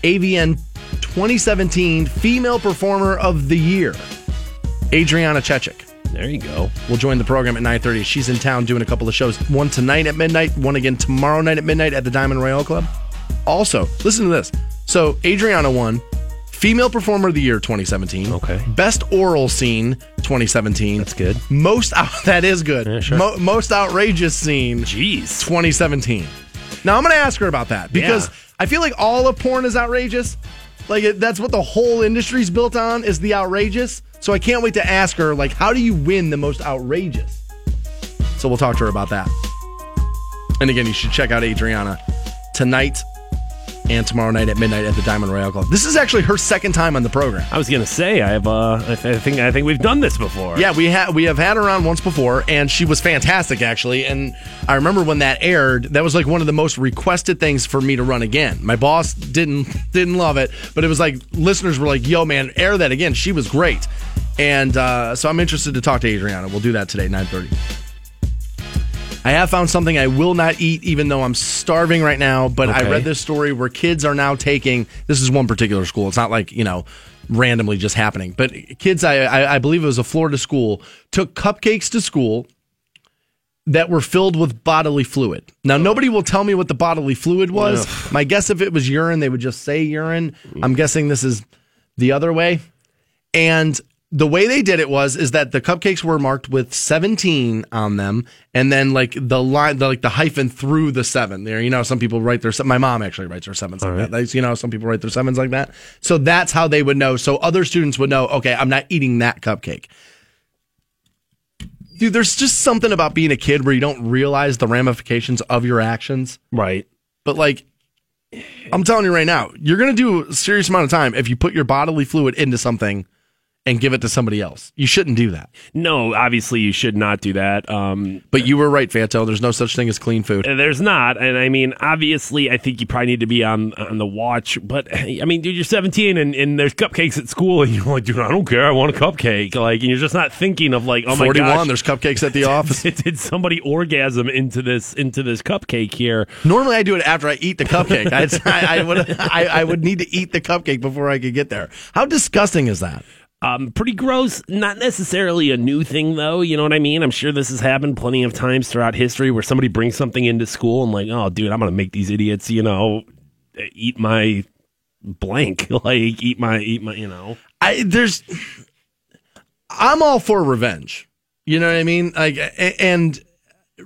AVN 2017 Female Performer of the Year, Adriana Chechik. There you go. We'll join the program at 9.30 she's in town doing a couple of shows one tonight at midnight one again tomorrow night at midnight at the diamond Royal club also listen to this so adriana won female performer of the year 2017 Okay. best oral scene 2017 That's good. most out, that is good Yeah, sure. Mo- most outrageous scene Jeez. 2017 now i'm gonna ask her about that because Yeah. i feel like all of porn is outrageous. Like it, that's what the whole industry's built on is the outrageous. So i can't wait to ask her like how do you win the most outrageous? So we'll talk to her about that. And again you should check out adriana tonight and tomorrow night at midnight at the diamond royale club this is actually her second time on the program I was gonna say I have. Uh, I, th- I think I think we've done this before. Yeah, we have we have had her on once before, and she was fantastic actually. And I remember when that aired, that was like one of the most requested things for me to run again. My boss didn't didn't love it, but it was like listeners were like, "Yo, man, air that again." She was great, and uh, so I'm interested to talk to Adriana. We'll do that today, nine thirty. I have found something I will not eat, even though I'm starving right now. But I read this story where kids are now taking. This is one particular school. It's not like you know randomly just happening. But kids, I, I, I believe it was a Florida school, took cupcakes to school that were filled with bodily fluid. Now, nobody will tell me what the bodily fluid was. My guess, if it was urine, they would just say urine. I'm guessing this is the other way. And the way they did it was is that the cupcakes were marked with 17 on them and then like the line the, like the hyphen through the seven. There you know some people write their my mom actually writes her sevens like that. Like, you know some people write their sevens like that. So that's how they would know. So other students would know okay i'm not eating that cupcake. Dude there's just something about being a kid where you don't realize the ramifications of your actions. Right. but like I'm telling you right now, you're going to do a serious amount of time if you put your bodily fluid into something and give it to somebody else. You shouldn't do that. No, obviously you should not do that. Um, But you were right, Fanto. There's no such thing as clean food. There's not, and I mean, obviously, I think you probably need to be on on the watch. But I mean, dude, you're 17 and, and there's cupcakes at school, and you're like, dude, I don't care, I want a cupcake. Like, and you're just not thinking of like, oh my 41, gosh, there's cupcakes at the office. did, did somebody orgasm into this into this cupcake here? Normally, I do it after I eat the cupcake. I'd, I, I would I, I would need to eat the cupcake before I could get there. How disgusting is that? Um, pretty gross. Not necessarily a new thing, though. You know what I mean? I'm sure this has happened plenty of times throughout history where somebody brings something into school and like, oh, dude, I'm gonna make these idiots, you know, eat my blank, like eat my eat my, you know. I there's I'm all for revenge. You know what I mean? Like and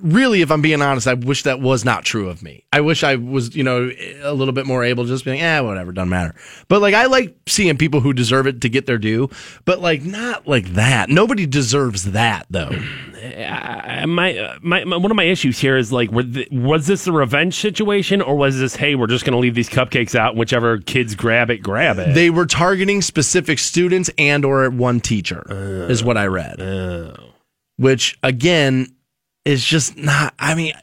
really if I'm being honest, I wish that was not true of me. I wish I was, you know, a little bit more able to just be like, eh, whatever, doesn't matter. But like I like seeing people who deserve it to get their due, but like not like that. Nobody deserves that though. I, my, uh, my my one of my issues here is like, were th- was this a revenge situation or was this, hey, we're just gonna leave these cupcakes out, whichever kids grab it, grab it? They were targeting specific students and or one teacher is what I read. Which again is just not I mean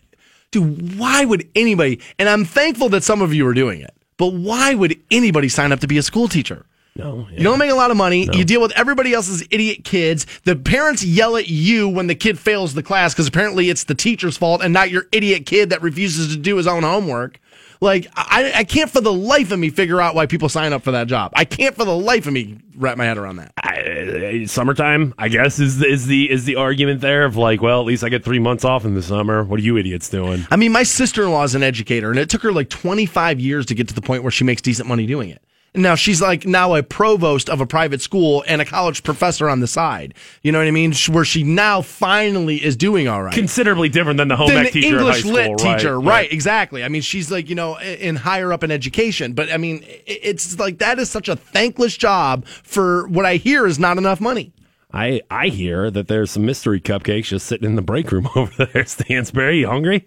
dude, why would anybody and I'm thankful that some of you are doing it. But why would anybody sign up to be a school teacher? No, You don't make a lot of money. You deal with everybody else's idiot kids. The parents yell at you when the kid fails the class because apparently it's the teacher's fault and not your idiot kid that refuses to do his own homework. Like, I, I can't for the life of me figure out why people sign up for that job. I can't for the life of me wrap my head around that. I, summertime, I guess, is is the is the argument there of like, well, at least I get three months off in the summer. What are you idiots doing? I mean, my sister in law is an educator, and it took her like 25 years to get to the point where she makes decent money doing it. And now she's like now a provost of a private school and a college professor on the side. You know what I mean? Where she now finally is doing all right. Considerably different than the home Than ec the teacher at high English school, lit right, teacher, right, right. Exactly. I mean, she's like you know in higher up in education, but I mean, it's like that is such a thankless job for what I hear is not enough money. I I hear that there's some mystery cupcakes just sitting in the break room over there. Stansbury, you hungry?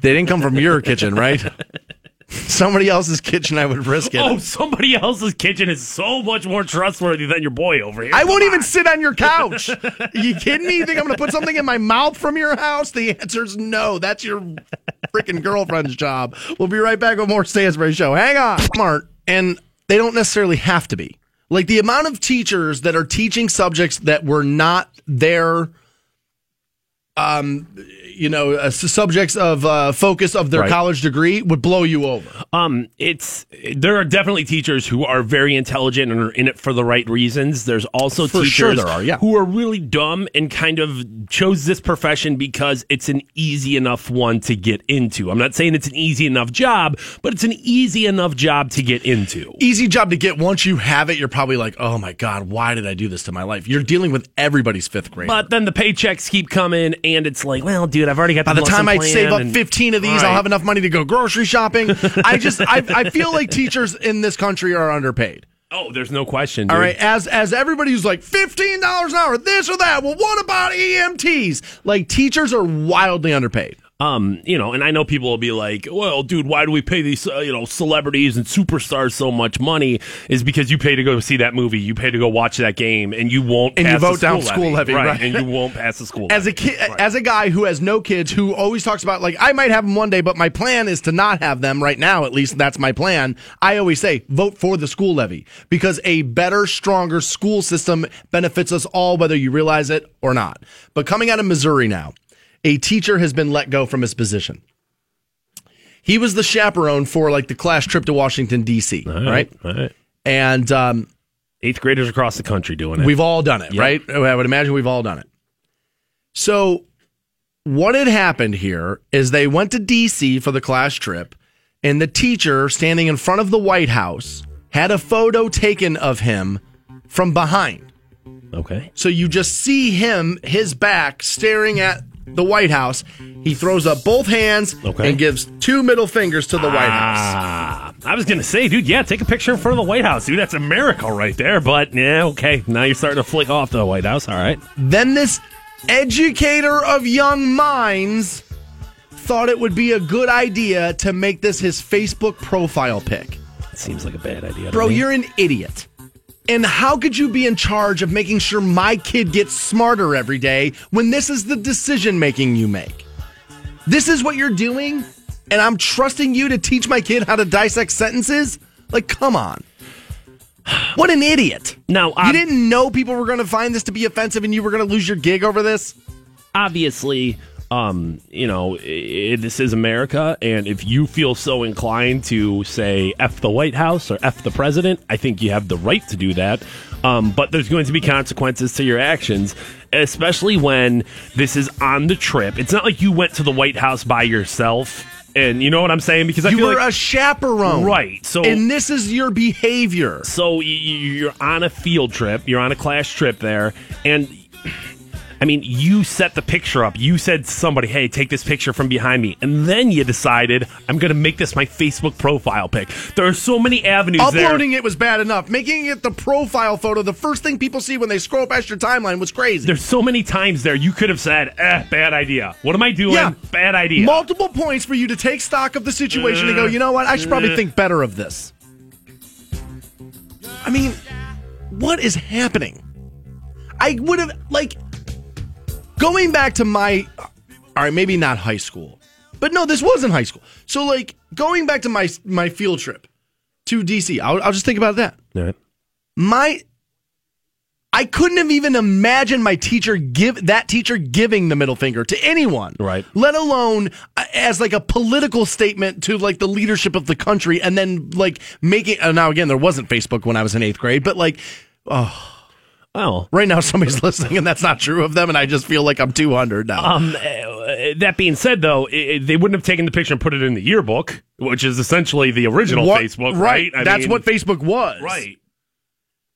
They didn't come from your kitchen, right? Somebody else's kitchen, I would risk it. Oh, somebody else's kitchen is so much more trustworthy than your boy over here. I won't even sit on your couch. you kidding me? You think I'm going to put something in my mouth from your house? The answer is no. That's your freaking girlfriend's job. We'll be right back with more Stansbury Show. Hang on. Smart. And they don't necessarily have to be. Like the amount of teachers that are teaching subjects that were not their, um, you know, uh, subjects of uh, focus of their Right. college degree would blow you over. Um, it's there are definitely teachers who are very intelligent and are in it for the right reasons. There's also For teachers sure there are, yeah. who are really dumb and kind of chose this profession because it's an easy enough one to get into. I'm not saying it's an easy enough job, but it's an easy enough job to get into. easy job to get. Once you have it, you're probably like, oh my God, why did I do this to my life? You're dealing with everybody's fifth grade. But then the paychecks keep coming, and it's like, well, dude, I've already got. By the time I save up and- 15 of these, Right. I'll have enough money to go grocery shopping. I just, I, I feel like teachers in this country are underpaid. Oh, there's no question. All dude. right, as as everybody who's like fifteen dollars an hour, this or that. Well, what about EMTs? Like teachers are wildly underpaid. Um, you know, and I know people will be like, "Well, dude, why do we pay these, uh, you know, celebrities and superstars so much money?" Is because you pay to go see that movie, you pay to go watch that game, and you won't And you pass the vote down school levy, right. And you won't pass the school. As a levy. kid, as a guy who has no kids, who always talks about like I might have them one day, but my plan is to not have them right now. At least that's my plan. I always say vote for the school levy because a better, stronger school system benefits us all, whether you realize it or not. But coming out of Missouri now, a teacher has been let go from his position. He was the chaperone for like the class trip to Washington D.C. All right? all right. And um, Eighth graders across the country doing it. We've all done it, Yep. right? I would imagine we've all done it. So, what had happened here is they went to DC for the class trip, and the teacher standing in front of the White House had a photo taken of him from behind. Okay. So you just see him, his back, staring at the White House. He throws up both hands Okay. and gives two middle fingers to the White House. Ah, I was gonna say, dude, yeah, take a picture in front of the White House, dude. That's a miracle right there. But yeah, okay, now you're starting to flick off the White House. All right. Then this educator of young minds thought it would be a good idea to make this his Facebook profile pic. Seems like a bad idea, Bro, you're an idiot. And how could you be in charge of making sure my kid gets smarter every day when this is the decision making you make? This is what you're doing, and I'm trusting you to teach my kid how to dissect sentences? Like, come on. What an idiot. Now, you didn't know people were going to find this to be offensive and you were going to lose your gig over this? obviously, um, you know, i this is America, and if you feel so inclined to say "f the White House" or "f the president," I think you have the right to do that. Um, but there's going to be consequences to your actions, especially when this is on the trip. It's not like you went to the White House by yourself. And you know what I'm saying? Because I you were like, a chaperone. right? So and this is your behavior. so you're on a field trip, you're on a class trip there, and I mean, you set the picture up. You said to somebody, "Hey, take this picture from behind me," and then you decided, "I'm going to make this my Facebook profile pic." There are so many avenues. there. Uploading it was bad enough. Making it the profile photo, the first thing people see when they scroll past your timeline was crazy. There's so many times there you could have said, "Eh, bad idea. What am I doing? Yeah. Bad idea." Multiple points for you to take stock of the situation and go, you know what? I should probably Uh. think better of this. I mean, what is happening? I would have, like, going back to my, all right, maybe not high school, but no, this wasn't high school. So, like, going back to my my field trip to DC, I'll, I'll just think about that. All right. My I couldn't have even imagined my teacher give that teacher giving the middle finger to anyone. Right. Let alone uh, as like a political statement to like the leadership of the country and then like making uh, now again there wasn't Facebook when I was in 8th grade, but like oh well, right now somebody's listening and that's not true of them and I just feel like I'm 200 now. Um, uh, that being said, though, i i- they wouldn't have taken the picture and put it in the yearbook, which is essentially the original What- Facebook, right? I That's mean- what Facebook was. Right.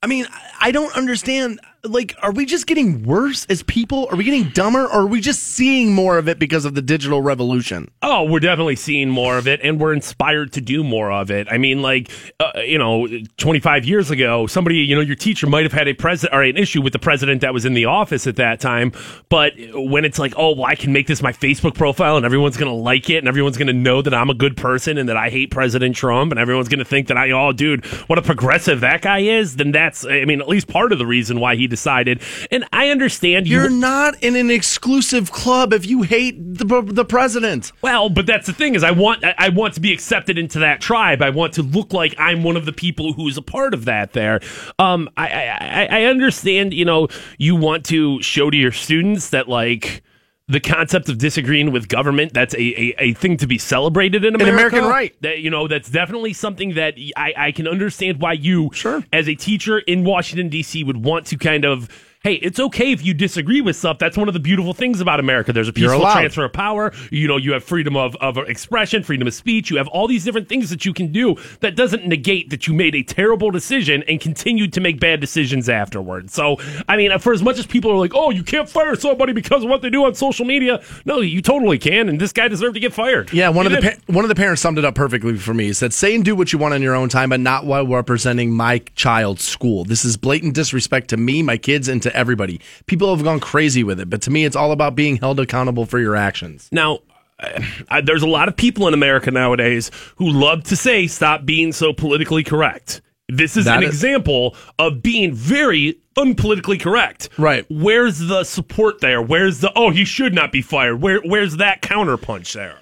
I mean, I don't understand. Like, are we just getting worse as people? Are we getting dumber? Or are we just seeing more of it because of the digital revolution? Oh, we're definitely seeing more of it, and we're inspired to do more of it. I mean, like, uh, you know, 25 years ago, somebody, you know, your teacher might have had a president or an issue with the president that was in the office at that time. But when it's like, oh, well, I can make this my Facebook profile, and everyone's going to like it, and everyone's going to know that I'm a good person and that I hate President Trump, and everyone's going to think that I, oh, dude, what a progressive that guy is, then that's, I mean, at least part of the reason why he decided. And I understand you. You're not in an exclusive club if you hate the, the president. Well, but that's the thing is I want I- want to be accepted into that tribe. I want to look like I'm one of the people who's a part of that. There, um, I, I- I understand. You know, you want to show to your students that like. The concept of disagreeing with government, that's a, a, a thing to be celebrated in America. An American right. That, you know, that's definitely something that I, I can understand why you, sure. as a teacher in Washington, D.C., would want to kind of, hey, it's okay if you disagree with stuff. That's one of the beautiful things about America. There's a peaceful transfer of power. You know, you have freedom of, of expression, freedom of speech. You have all these different things that you can do. That doesn't negate that you made a terrible decision and continued to make bad decisions afterwards. So, I mean, for as much as people are like, oh, you can't fire somebody because of what they do on social media, no, you totally can. And this guy deserved to get fired. Yeah, one He of the pa- one of the parents summed it up perfectly for me. He said, "Say and do what you want in your own time, but not while representing my child's school. This is blatant disrespect to me, my kids, and to everybody. People have gone crazy with it, but to me, it's all about being held accountable for your actions." Now, uh, there's a lot of people in America nowadays who love to say, stop being so politically correct. This is That an is- example of being very unpolitically correct. Right. Where's the support there? Where's the, oh, he should not be fired? Where, where's that counterpunch there?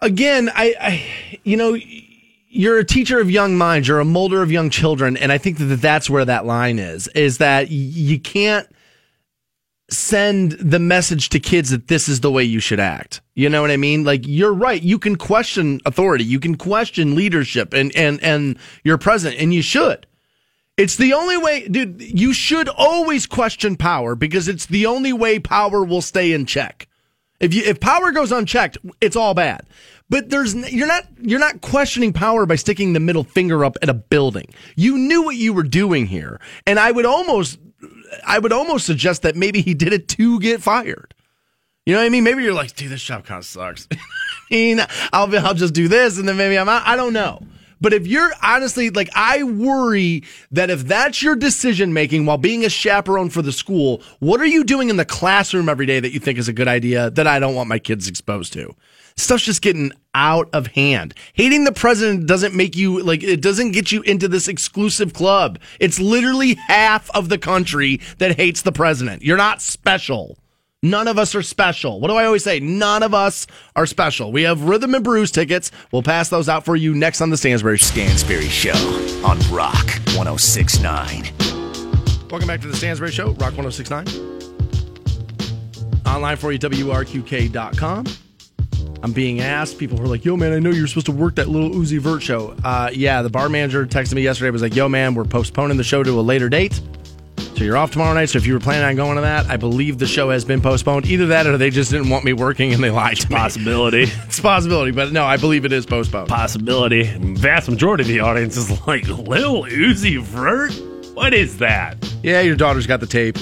Again, I, I, you know, you're a teacher of young minds. You're a molder of young children, and I think that that's where that line is. Is that you can't send the message to kids that this is the way you should act. You know what I mean? Like you're right. You can question authority. You can question leadership and and and your president and you should. It's the only way, dude, you should always question power because it's the only way power will stay in check. If you if power goes unchecked, it's all bad. But there's you're not you're not questioning power by sticking the middle finger up at a building. You knew what you were doing here, and I would almost I would almost suggest that maybe he did it to get fired. You know what I mean? Maybe you're like, dude, this job kind of sucks. I mean, I'll I'll just do this, and then maybe I'm out. I don't know. But if you're honestly like, I worry that if that's your decision making while being a chaperone for the school, what are you doing in the classroom every day that you think is a good idea that I don't want my kids exposed to? Stuff's just getting out of hand. Hating the president doesn't make you like it doesn't get you into this exclusive club. It's literally half of the country that hates the president. You're not special. None of us are special. What do I always say? None of us are special. We have Rhythm and Brews tickets. We'll pass those out for you next on the Stansbury Stansbury Show on Rock 1069. Welcome back to the Stansbury Show, Rock 1069. Online for you, WRQK.com. I'm being asked. People were like, yo, man, I know you're supposed to work that little Uzi Vert show. Uh, yeah, the bar manager texted me yesterday, was like, yo, man, we're postponing the show to a later date. So you're off tomorrow night. So if you were planning on going to that, I believe the show has been postponed. Either that or they just didn't want me working and they lied to me. Possibility. it's a possibility, but no, I believe it is postponed. Possibility. Vast majority of the audience is like, Lil Uzi Vert? What is that? Yeah, your daughter's got the tape.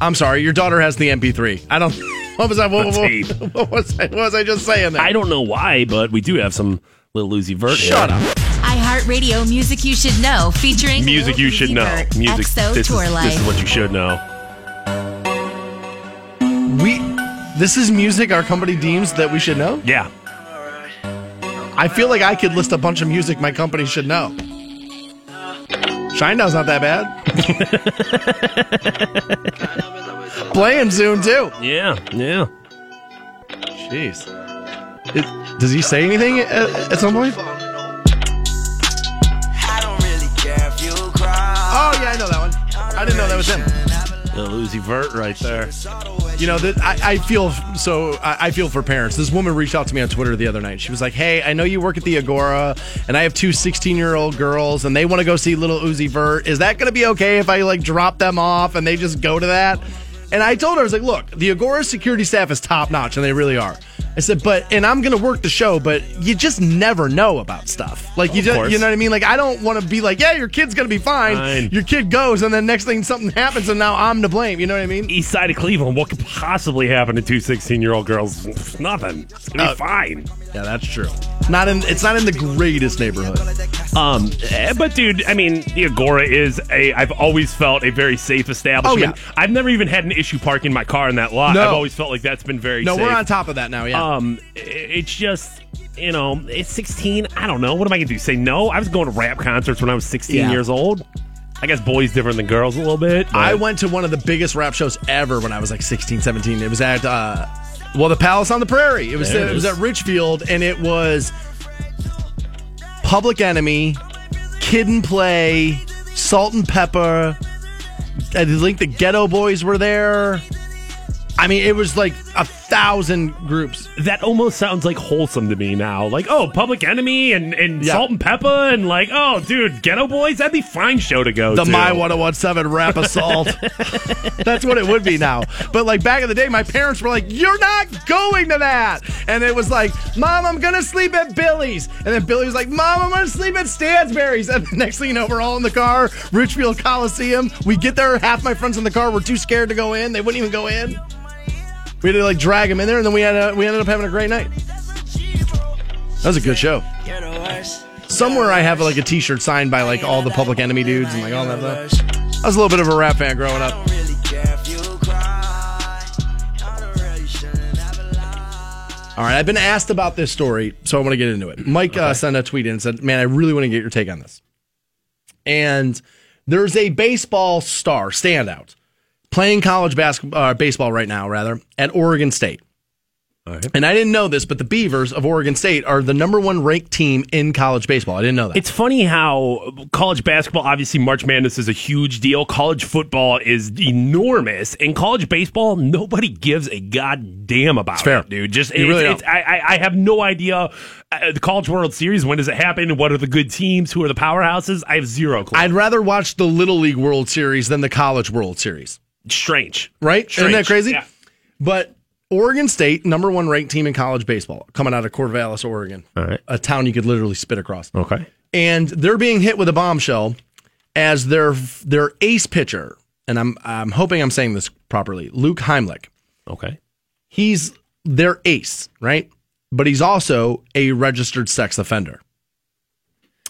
I'm sorry, your daughter has the MP3. I don't. What was I? What, what, what, was I? What was I just saying there? I don't know why, but we do have some little Uzi Vert. Shut here. up. iHeartRadio Music You Should Know featuring Music Lil you should Uzi know. Vert, Music. EXO this, Tour is, Life. this is what you should know. We. This is music our company deems that we should know. Yeah. I feel like I could list a bunch of music my company should know. Shinedown's not that bad. Playing soon too. Yeah, yeah. Jeez. It, does he say anything at, at some point? Oh yeah, I know that one. I didn't know that was him. Lil Uzi Vert right there. You know that I, I feel so. I, I feel for parents. This woman reached out to me on Twitter the other night. She was like, "Hey, I know you work at the Agora, and I have two 16 year old girls, and they want to go see Little Uzi Vert. Is that going to be okay if I like drop them off and they just go to that?" And I told her, I was like, "Look, the Agora security staff is top notch, and they really are." I said, "But and I'm going to work the show, but you just never know about stuff. Like you just, you know what I mean? Like I don't want to be like, yeah, your kid's going to be fine. Fine. Your kid goes, and then next thing something happens, and now I'm to blame. You know what I mean?" East side of Cleveland, what could possibly happen to two 16 year old girls? Nothing. It's going to be Uh, fine. Yeah, that's true. Not in. It's not in the greatest neighborhood. Um, eh, but dude, I mean, the Agora is a. I've always felt a very safe establishment. Oh, yeah. I've never even had an issue parking my car in that lot. No. I've always felt like that's been very. Safe. No, safe. we're on top of that now. Yeah. Um, it's just you know, it's 16. I don't know. What am I gonna do? Say no? I was going to rap concerts when I was 16 Yeah. years old. I guess boys different than girls a little bit. but- I went to one of the biggest rap shows ever when I was like 16, 17. It was at uh, well, the Palace on the Prairie. It was it it was at Richfield, and it was Public Enemy, Kid 'n Play, Salt-N-Pepa. I think the Geto Boys were there. I mean, it was like a thousand groups. that almost sounds like wholesome to me now. Like, oh, Public Enemy and, and Yeah. Salt-N-Pepa and like, oh, dude, Geto Boys, that'd be fine show to go the to. My 1017 Rap Assault. That's what it would be now. But like back in the day, my parents were like, You're not going to that. And it was like, Mom, I'm going to sleep at Billy's. And then Billy was like, Mom, I'm to sleep at Stansbury's. And the next thing you know, we're all in the car, Richfield Coliseum. We get there, half my friends in the car were too scared to go in. They wouldn't even go in. We had to like drag him in there, and then we had a, we ended up having a great night. That was a good show. Somewhere I have like a T-shirt signed by like all the Public Enemy dudes and like all that stuff. I was a little bit of a rap fan growing up. All right, I've been asked about this story, so I want to get into it. Mike uh, sent a tweet in and said, "Man, I really want to get your take on this." And there's a baseball star standout playing college basketball, uh, baseball right now, rather at Oregon State. And I didn't know this, but the Beavers of Oregon State are the number one ranked team in college baseball. I didn't know that. It's funny how college basketball, obviously, March Madness is a huge deal. College football is enormous. And college baseball, nobody gives a goddamn about fair. it, dude. Just You it's, really it's, I, I, I have no idea. Uh, the College World Series, when does it happen? What are the good teams? Who are the powerhouses? I have zero clue. I'd rather watch the Little League World Series than the College World Series. Strange. Right? Isn't that crazy? Yeah. But Oregon State, number one ranked team in college baseball, coming out of Corvallis, Oregon, All right. a town you could literally spit across. Okay. And they're being hit with a bombshell as their their ace pitcher, and I'm I'm hoping I'm saying this properly, Luke Heimlich. Okay. He's their ace, right? But he's also a registered sex offender.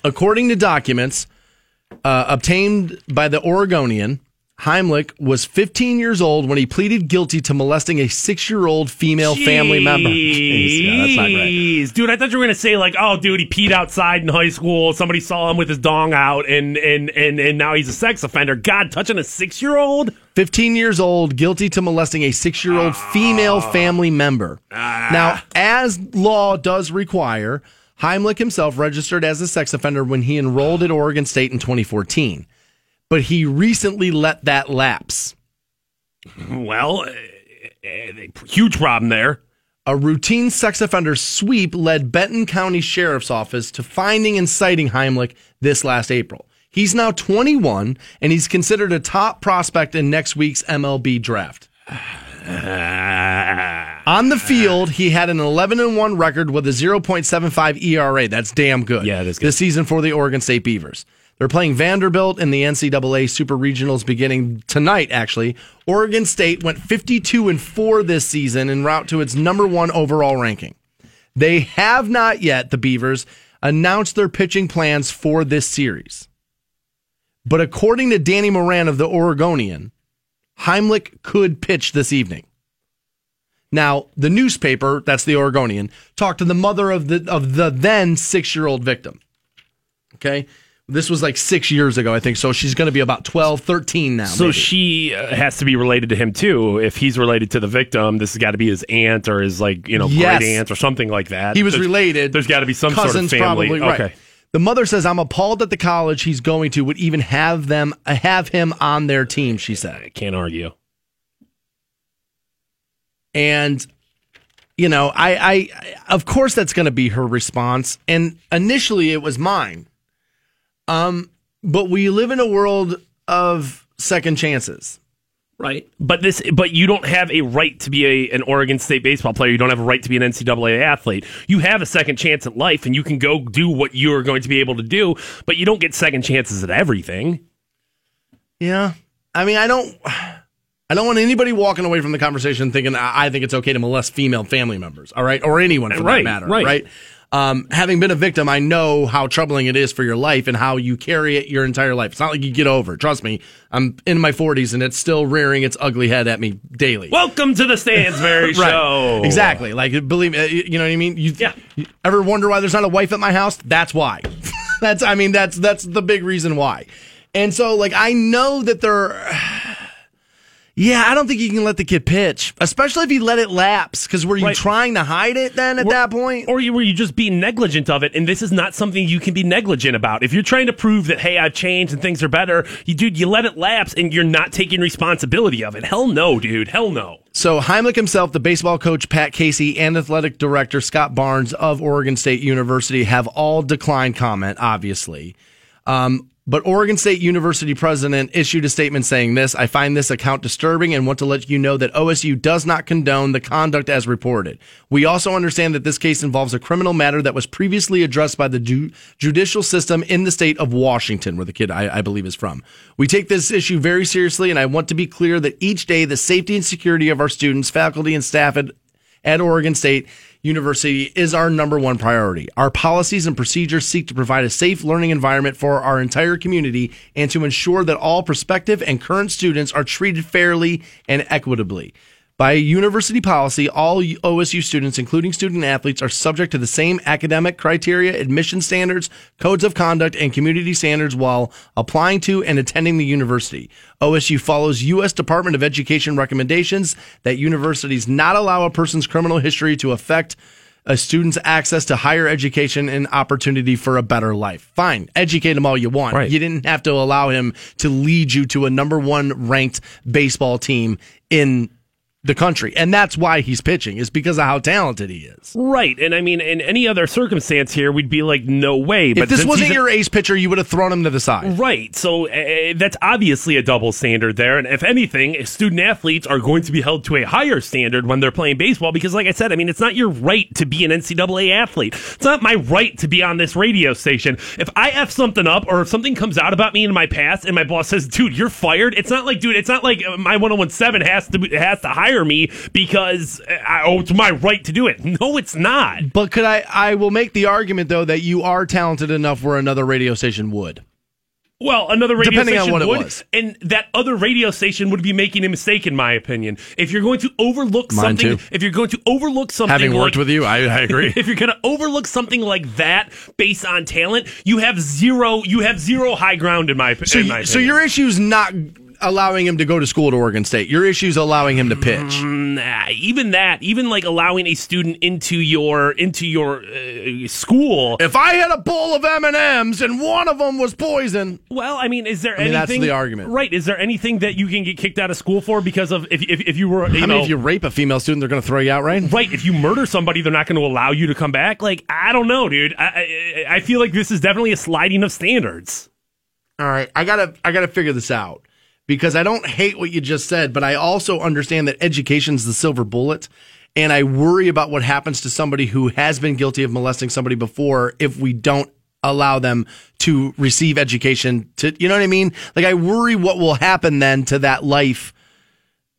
According to documents uh, obtained by the Oregonian, Heimlich was 15 years old when he pleaded guilty to molesting a six-year-old female family member. Jeez, yeah, that's not great. Jeez. Dude, I thought you were gonna say like, oh, dude, he peed outside in high school. Somebody saw him with his dong out, and and and and now he's a sex offender. God, touching a six year old. 15 years old, guilty to molesting a six-year-old ah. female family member. Ah. Now, as law does require, Heimlich himself registered as a sex offender when he enrolled at Oregon State in 2014, but he recently let that lapse. Well, uh, uh, huge problem there. A routine sex offender sweep led Benton County Sheriff's Office to finding and citing Heimlich this last April. He's now 21 and he's considered a top prospect in next week's MLB draft. On the field, he had an 11 and 1 record with a 0.75 ERA. That's damn good. Yeah, that's good. This season for the Oregon State Beavers. They're playing Vanderbilt in the NCAA Super Regionals beginning tonight, actually. Oregon State went 52 and 4 this season en route to its number one overall ranking. They have not yet, the Beavers, announced their pitching plans for this series. But according to Danny Moran of the Oregonian, Heimlich could pitch this evening. Now, the newspaper, that's the Oregonian, talked to the mother of the of the then six year old victim. Okay. This was like six years ago, I think. So she's going to be about 12, 13 now. So maybe. she uh, has to be related to him too. If he's related to the victim, this has got to be his aunt or his like you know Yes. great aunt or something like that. He was There's- related. There's got to be some sort of Cousins, family. probably, right. Okay. The mother says, "I'm appalled that the college he's going to would even have them have him on their team." She said, I can't argue. and you know, I, I, I of course that's going to be her response. And initially, it was mine. Um, but we live in a world of second chances. Right. But this but you don't have a right to be a, an Oregon State baseball player. You don't have a right to be an NCAA athlete. You have a second chance at life and you can go do what you're going to be able to do, but you don't get second chances at everything. Yeah. I mean, I don't I don't want anybody walking away from the conversation thinking I I think it's okay to molest female family members, all right? Or anyone for Right, that matter, right. right? Um, having been a victim, I know how troubling it is for your life and how you carry it your entire life. It's not like you get over. it. Trust me, I'm in my 40s and it's still rearing its ugly head at me daily. Welcome to the Stansbury Right. Show. Exactly. Like, believe me, uh, you know what I mean? You, Yeah. you ever wonder why there's not a wife at my house? That's why. that's, I mean, that's, that's the big reason why. And so, like, I know that they're, yeah, I don't think you can let the kid pitch, especially if you let it lapse. Because were you Right. trying to hide it then at that point? Or you were you just being negligent of it, and this is not something you can be negligent about. If you're trying to prove that hey, I've changed and things are better, you dude, you let it lapse and you're not taking responsibility of it. Hell no, dude. Hell no. So Heimlich himself, the baseball coach Pat Casey, and athletic director Scott Barnes of Oregon State University have all declined comment, obviously. Um, but Oregon State University president issued a statement saying this I find this account disturbing and want to let you know that OSU does not condone the conduct as reported. We also understand that this case involves a criminal matter that was previously addressed by the ju- judicial system in the state of Washington, where the kid, I, I believe, is from. We take this issue very seriously, and I want to be clear that each day the safety and security of our students, faculty, and staff at at Oregon State University is our number one priority. Our policies and procedures seek to provide a safe learning environment for our entire community and to ensure that all prospective and current students are treated fairly and equitably. By university policy, all OSU students, including student athletes, are subject to the same academic criteria, admission standards, codes of conduct, and community standards while applying to and attending the university. OSU follows U.S. Department of Education recommendations that universities not allow a person's criminal history to affect a student's access to higher education and opportunity for a better life. Fine, educate him all you want. Right. You didn't have to allow him to lead you to a number one ranked baseball team in the country. And that's why he's pitching, is because of how talented he is. Right. And I mean, in any other circumstance here, we'd be like, no way. If this wasn't your ace pitcher, you would have thrown him to the side. Right. So uh, that's obviously a double standard there. And if anything, student athletes are going to be held to a higher standard when they're playing baseball because, like I said, I mean, it's not your right to be an NCAA athlete. It's not my right to be on this radio station. If I F something up or if something comes out about me in my past and my boss says, dude, you're fired, it's not like, dude, it's not like my 1017 has to, has to hire me because uh, I, oh, it's my right to do it. No, it's not. But could I I will make the argument though that you are talented enough where another radio station would. Well, another radio Depending on station what it would, was. and that other radio station would be making a mistake, in my opinion. If you're going to overlook Mine something, too. if you're going to overlook something, Having worked like- with you, I, I agree. if you're going to overlook something like that based on talent, you have zero. You have zero high ground in my, So, in my you- so opinion. your issue's not allowing him to go to school at Oregon State. Your issue's allowing him to pitch. Mm, Nah, even that, even like allowing a student into your into your uh, school. If I had a bowl of M and M's and one of them was poison, Well, I mean, is there I mean, anything? that's the argument. right? Is there anything that you can get kicked out of school for because of if if, if you were? You I know, mean, if you rape a female student, they're going to throw you out, right? Right. If you murder somebody, they're not going to allow you to come back. Like, I don't know, dude. I, I, I feel like this is definitely a sliding of standards. All right, I gotta I gotta figure this out because I don't hate what you just said, but I also understand that education's the silver bullet, and I worry about what happens to somebody who has been guilty of molesting somebody before if we don't allow them to receive education. To you know what I mean? Like I worry what will happen then to that life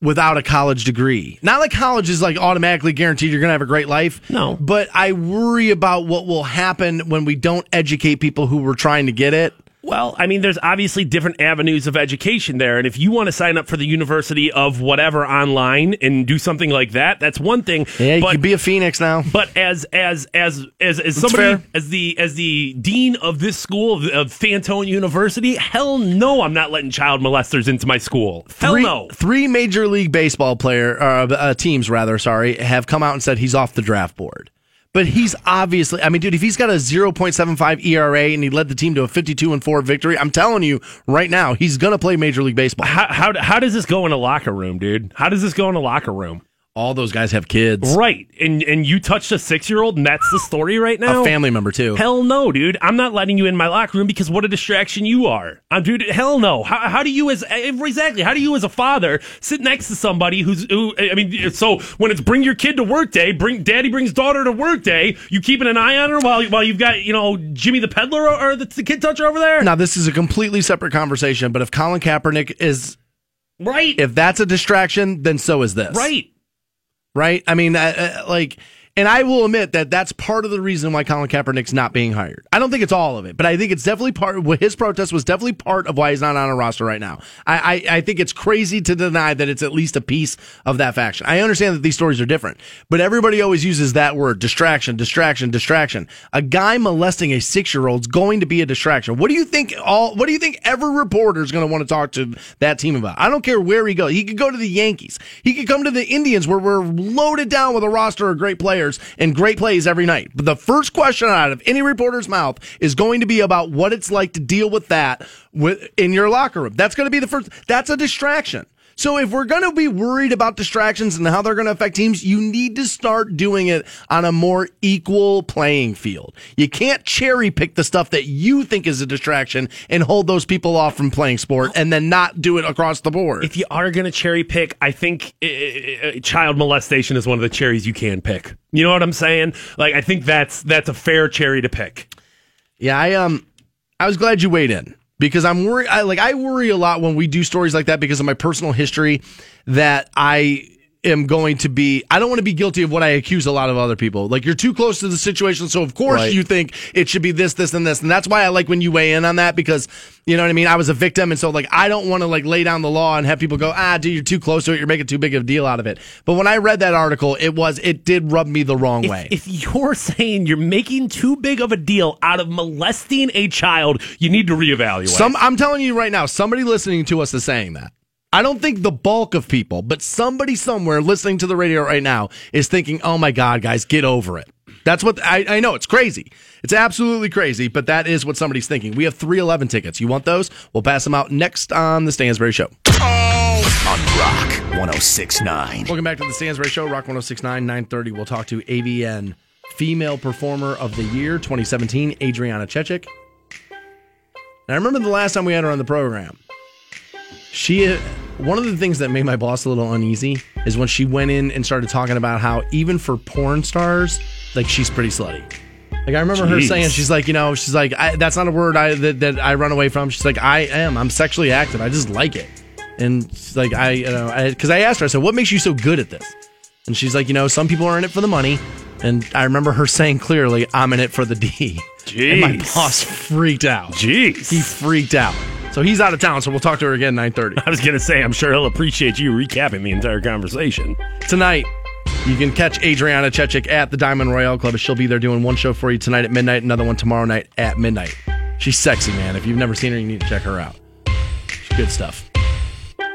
without a college degree. Not like college is like automatically guaranteed you're going to have a great life. No. But I worry about what will happen when we don't educate people who were trying to get it. Well, I mean, there's obviously different avenues of education there. And if you want to sign up for the University of whatever online and do something like that, that's one thing. Yeah, you but, could be a phoenix now. But as as as as, as somebody as the as the dean of this school of, of Fantone University, hell no, I'm not letting child molesters into my school. Hell three, no. Three major league baseball player uh, uh, teams, rather, sorry, have come out and said he's off the draft board. But he's obviously, I mean, dude, if he's got a 0.75 ERA and he led the team to a 52 and 4 victory, I'm telling you right now, he's going to play Major League Baseball. How, how how does this go in a locker room, dude? How does this go in a locker room? All those guys have kids. Right. And and you touched a six year old and that's the story right now? A family member, too. Hell no, dude. I'm not letting you in my locker room because what a distraction you are. I'm dude, hell no. How, how do you as eh, exactly how do you as a father sit next to somebody who's who eh, I mean eh, so when it's bring your kid to work day, bring daddy brings daughter to work day, you keeping an eye on her while while you've got, you know, Jimmy the peddler or, or the, the kid toucher over there? Now, this is a completely separate conversation, but if Colin Kaepernick is. Right. If that's a distraction, then so is this. Right. Right? I mean, uh, uh, like, and I will admit that that's part of the reason why Colin Kaepernick's not being hired. I don't think it's all of it, but I think it's definitely part. Well, his protest was definitely part of why he's not on a roster right now. I, I, I think it's crazy to deny that it's at least a piece of that faction. I understand that these stories are different, but everybody always uses that word: distraction, distraction, distraction. A guy molesting a six-year-old's going to be a distraction. What do you think? All what do you think? Every reporter is going to want to talk to that team about. I don't care where he goes. He could go to the Yankees. He could come to the Indians, where we're loaded down with a roster of great players and great plays every night. But the first question out of any reporter's mouth is going to be about what it's like to deal with that in your locker room. That's going to be the first. That's a distraction. So if we're going to be worried about distractions and how they're going to affect teams, you need to start doing it on a more equal playing field. You can't cherry pick the stuff that you think is a distraction and hold those people off from playing sport and then not do it across the board. If you are going to cherry pick, I think uh, uh, child molestation is one of the cherries you can pick. You know what I'm saying? Like I think that's that's a fair cherry to pick. Yeah, I um I was glad you weighed in because I'm worried I like I worry a lot when we do stories like that because of my personal history that I am going to be I don't want to be guilty of what I accuse a lot of other people. Like you're too close to the situation, so of course Right. you think it should be this, this, and this. And that's why I like when you weigh in on that because you know what I mean? I was a victim and so like I don't want to like lay down the law and have people go, ah, dude, you're too close to it, you're making too big of a deal out of it. But when I read that article, it was it did rub me the wrong If, way. if you're saying you're making too big of a deal out of molesting a child, you need to reevaluate. Some, I'm telling you right now, somebody listening to us is saying that. I don't think the bulk of people, but somebody somewhere listening to the radio right now is thinking, "Oh my God, guys, get over it." That's what I, I know. It's crazy. It's absolutely crazy, but that is what somebody's thinking. We have 311 tickets. You want those? We'll pass them out next on the Stansbury Show. On Rock 1069. Welcome back to the Stansbury Show, Rock 1069, 930. We'll talk to AVN Female Performer of the Year 2017, Adriana Chechik. And I remember the last time we had her on the program. She, uh, one of the things that made my boss a little uneasy is when she went in and started talking about how even for porn stars, like she's pretty slutty. Like I remember her saying, she's like, you know, she's like, I, that's not a word I that, that I run away from. She's like, I am. I'm sexually active. I just like it. And she's like, I, you know, because I, asked her, I said, what makes you so good at this? And she's like, you know, some people are in it for the money. And I remember her saying clearly, I'm in it for the D. And my boss freaked out. Jeez. He freaked out. So he's out of town, so we'll talk to her again 9:30. I was gonna say, I'm sure he'll appreciate you recapping the entire conversation. Tonight, you can catch Adriana Chechik at the Diamond Royale Club. She'll be there doing one show for you tonight at midnight, another one tomorrow night at midnight. She's sexy, man. If you've never seen her, you need to check her out. She's good stuff.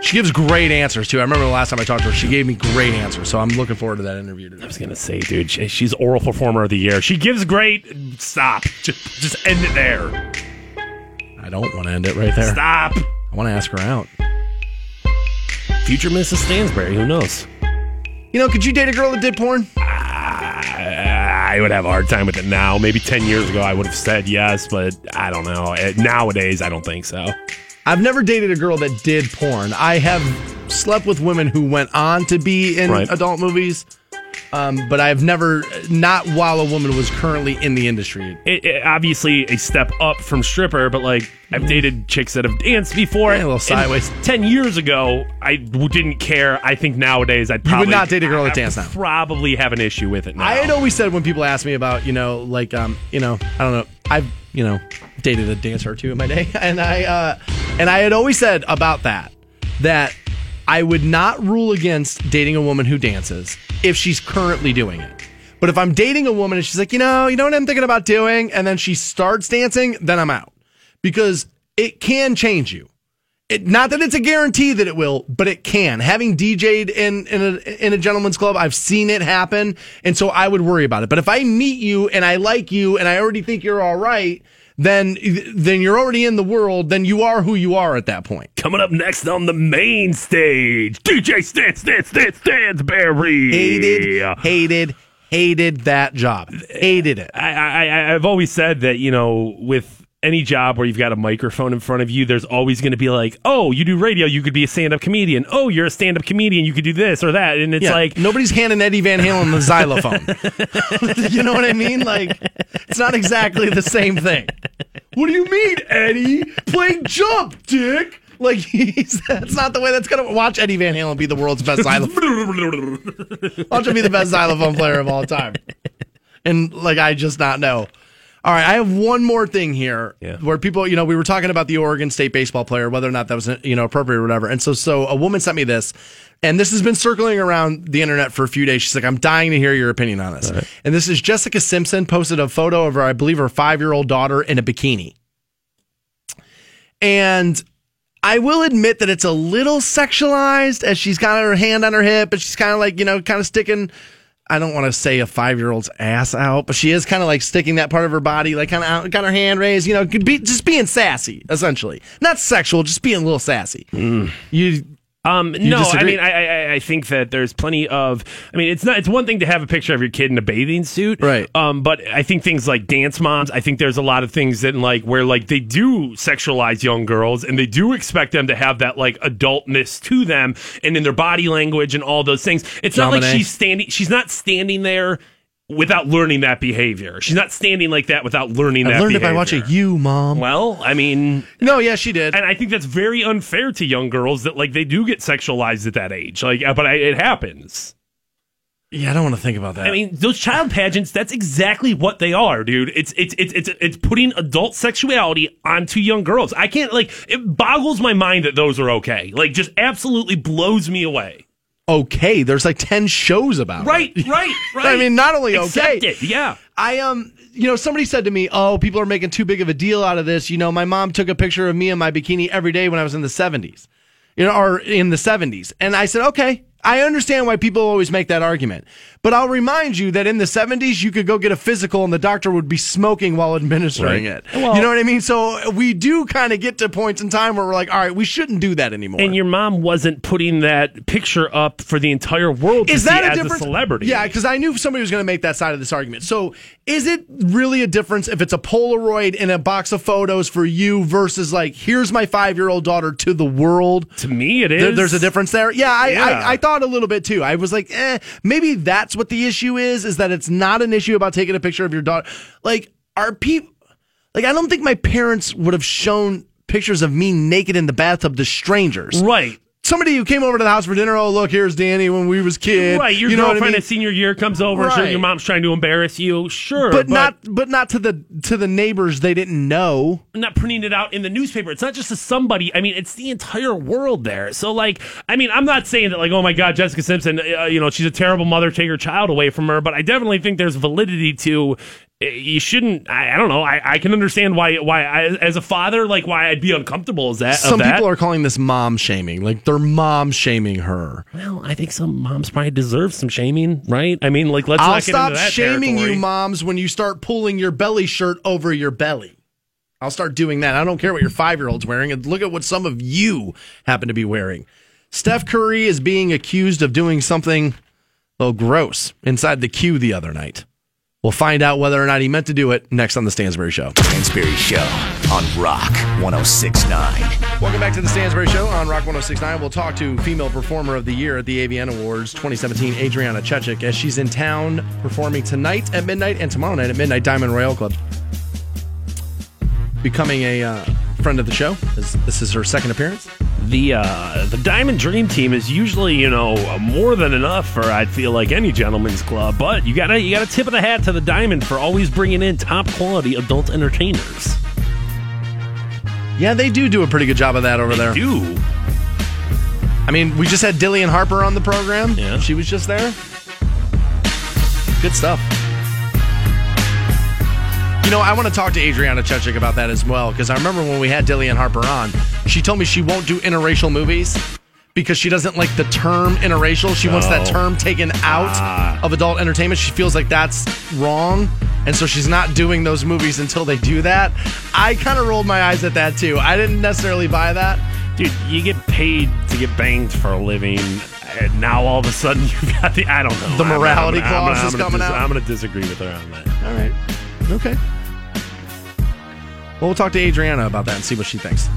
She gives great answers too. I remember the last time I talked to her, she gave me great answers. So I'm looking forward to that interview today. I was gonna say, dude, she- she's oral performer of the year. She gives great. Stop. Just, just end it there. I don't want to end it right there. Stop. I want to ask her out. Future Mrs. Stansbury. Who knows? You know, could you date a girl that did porn? Ah, I would have a hard time with it now. Maybe 10 years ago, I would have said yes, but I don't know. Nowadays, I don't think so. I've never dated a girl that did porn. I have slept with women who went on to be in Right. adult movies, um, but I've never, not while a woman was currently in the industry. It, it- obviously, a step up from stripper, but like I've dated chicks that have danced before. Yeah, a little and sideways. 10 years ago, I w- didn't care. I think nowadays, I'd You would not date a girl that I'd danced now. Probably have an issue with it now. I had always said when people ask me about, you know, like, um, you know, I don't know, I've, you know, dated a dancer or two in my day, and I, uh, and I had always said about that that I would not rule against dating a woman who dances if she's currently doing it. But if I'm dating a woman and she's like, you know, you know what I'm thinking about doing, and then she starts dancing, then I'm out because it can change you. It, not that it's a guarantee that it will, but it can. Having DJ'd in in a, in a gentleman's club, I've seen it happen, and so I would worry about it. But if I meet you and I like you and I already think you're all right, then then you're already in the world. Then you are who you are at that point. Coming up next on the main stage, DJ Stan Stan Stan Stansbury. Hated, hated, hated that job. Hated it. I, I, I- I've always said that, you know, with any job where you've got a microphone in front of you, there's always going to be like, oh, you do radio, you could be a stand up comedian. Oh, you're a stand up comedian, you could do this or that. And it's Yeah, like, nobody's handing Eddie Van Halen the xylophone. you know what I mean? Like it's not exactly the same thing. What do you mean, Eddie? Playing jump, dick. Like he's, that's not the way that's gonna watch Eddie Van Halen be the world's best xylophone. watch him be the best xylophone player of all time. And like I just not know. All right, I have one more thing here where people, you know, we were talking about the Oregon State baseball player, whether or not that was, uh, you know, appropriate or whatever. And so, so a woman sent me this, and this has been circling around the internet for a few days. She's like, I'm dying to hear your opinion on this. And this is Jessica Simpson posted a photo of her, I believe, her five year old daughter in a bikini. And I will admit that it's a little sexualized as she's got her hand on her hip and she's kind of like, you know, kind of sticking. I don't want to say a five year old's ass out, but she is kind of like sticking that part of her body, like kind of out, got her hand raised, you know, could be just being sassy, essentially. Not sexual, just being a little sassy. Mm. You, Um, You no, I mean, I, I I think that there's plenty of. I mean, it's not. It's one thing to have a picture of your kid in a bathing suit, right? Um, but I think things like dance moms. I think there's a lot of things that like where like they do sexualize young girls and they do expect them to have that like adultness to them and in their body language and all those things. It's not like she's standing. She's not standing there. Without learning that behavior, she's not standing like that without learning I that. learned it by behavior. watching you, mom. Well, I mean, no, yeah, she did, and I think that's very unfair to young girls that like they do get sexualized at that age. Like, uh, but I, it happens. Yeah, I don't want to think about that. I mean, those child pageants, that's exactly what they are, dude. It's it's it's it's it's putting adult sexuality onto young girls. I can't like it boggles my mind that those are okay. Like just absolutely blows me away. Okay, there's like 10 shows about Right, it. right, right. Right. I mean, not only Accept okay. it, yeah. I um you know somebody said to me, "Oh, people are making too big of a deal out of this." You know, my mom took a picture of me in my bikini every day when I was in the 70s. You know, or in the 70s. And I said, "Okay, I understand why people always make that argument. But I'll remind you that in the 70s you could go get a physical and the doctor would be smoking while administering Right. it. Well- you know what I mean? So we do kind of get to points in time where we're like, "All right, we shouldn't do that anymore." And your mom wasn't putting that picture up for the entire world is that see a as difference? a celebrity. Yeah, because I knew somebody was going to make that side of this argument. So, is it really a difference if it's a Polaroid in a box of photos for you versus like, here's my five year old daughter to the world? To me, it is. There- is. there's a difference there. Yeah, I, Yeah. I, I thought a little bit too. I was like, eh, maybe that's what the issue is. Is that it's not an issue about taking a picture of your daughter. Like, are people like? I don't think my parents would have shown pictures of me naked in the bathtub to strangers. Right. Somebody who came over to the house for dinner. Oh, look, here's Danny when we was kids. Right, your you know what I girlfriend mean? at senior year comes over, sure, Right. your mom's trying to embarrass you. Sure, but, not, but not to the to the neighbors they didn't know. not printing it out in the newspaper. It's not just to somebody. I mean, it's the entire world there. So, like, I mean, I'm not saying that, like, oh my God, Jessica Simpson, uh, you know, she's a terrible mother. Take her child away from her. But I definitely think there's validity to. Uh, You shouldn't. I, I don't know. I, I can understand why. Why I, as a father, like, why I'd be uncomfortable. Is that Some of that. people are calling this mom shaming, like they're mom shaming her. Well, I think some moms probably deserve some shaming, right? I mean, like, let's I'll not get stop into that shaming territory. you, moms, when you start pulling your belly shirt over your belly. I'll start doing that. I don't care what your five year old's wearing. And look at what some of you happen to be wearing. Steph Curry is being accused of doing something, well, gross inside the Q the other night. We'll find out whether or not he meant to do it next on The Stansbury Show. Stansbury Show on Rock 1069. Welcome back to The Stansbury Show on Rock 1069. We'll talk to Female Performer of the Year at the AVN Awards 2017, Adriana Chechik, as she's in town performing tonight at midnight and tomorrow night at midnight, Diamond Royal Club. Becoming a uh, friend of the show. This, this is her second appearance. the uh, the Diamond Dream Team is usually you know more than enough for I'd feel like any gentleman's club, but you gotta you gotta tip of the hat to the Diamond for always bringing in top quality adult entertainers. Yeah, they do do a pretty good job of that over there. Do I mean, we just had Dillion Harper on the program. Yeah. She was just there. Good stuff. You know, I want to talk to Adriana Chechik about that as well because I remember when we had Dillion Harper on, she told me she won't do interracial movies because she doesn't like the term interracial. She wants that term taken out Ah. of adult entertainment. She feels like that's wrong. And so she's not doing those movies until they do that. I kind of rolled my eyes at that too. I didn't necessarily buy that. dude, you get paid to get banged for a living. And now all of a sudden you've got the I don't know The morality clause is gonna coming out? I'm going to disagree with her on that. All right. Okay. Well, we'll talk to Adriana about that and see what she thinks.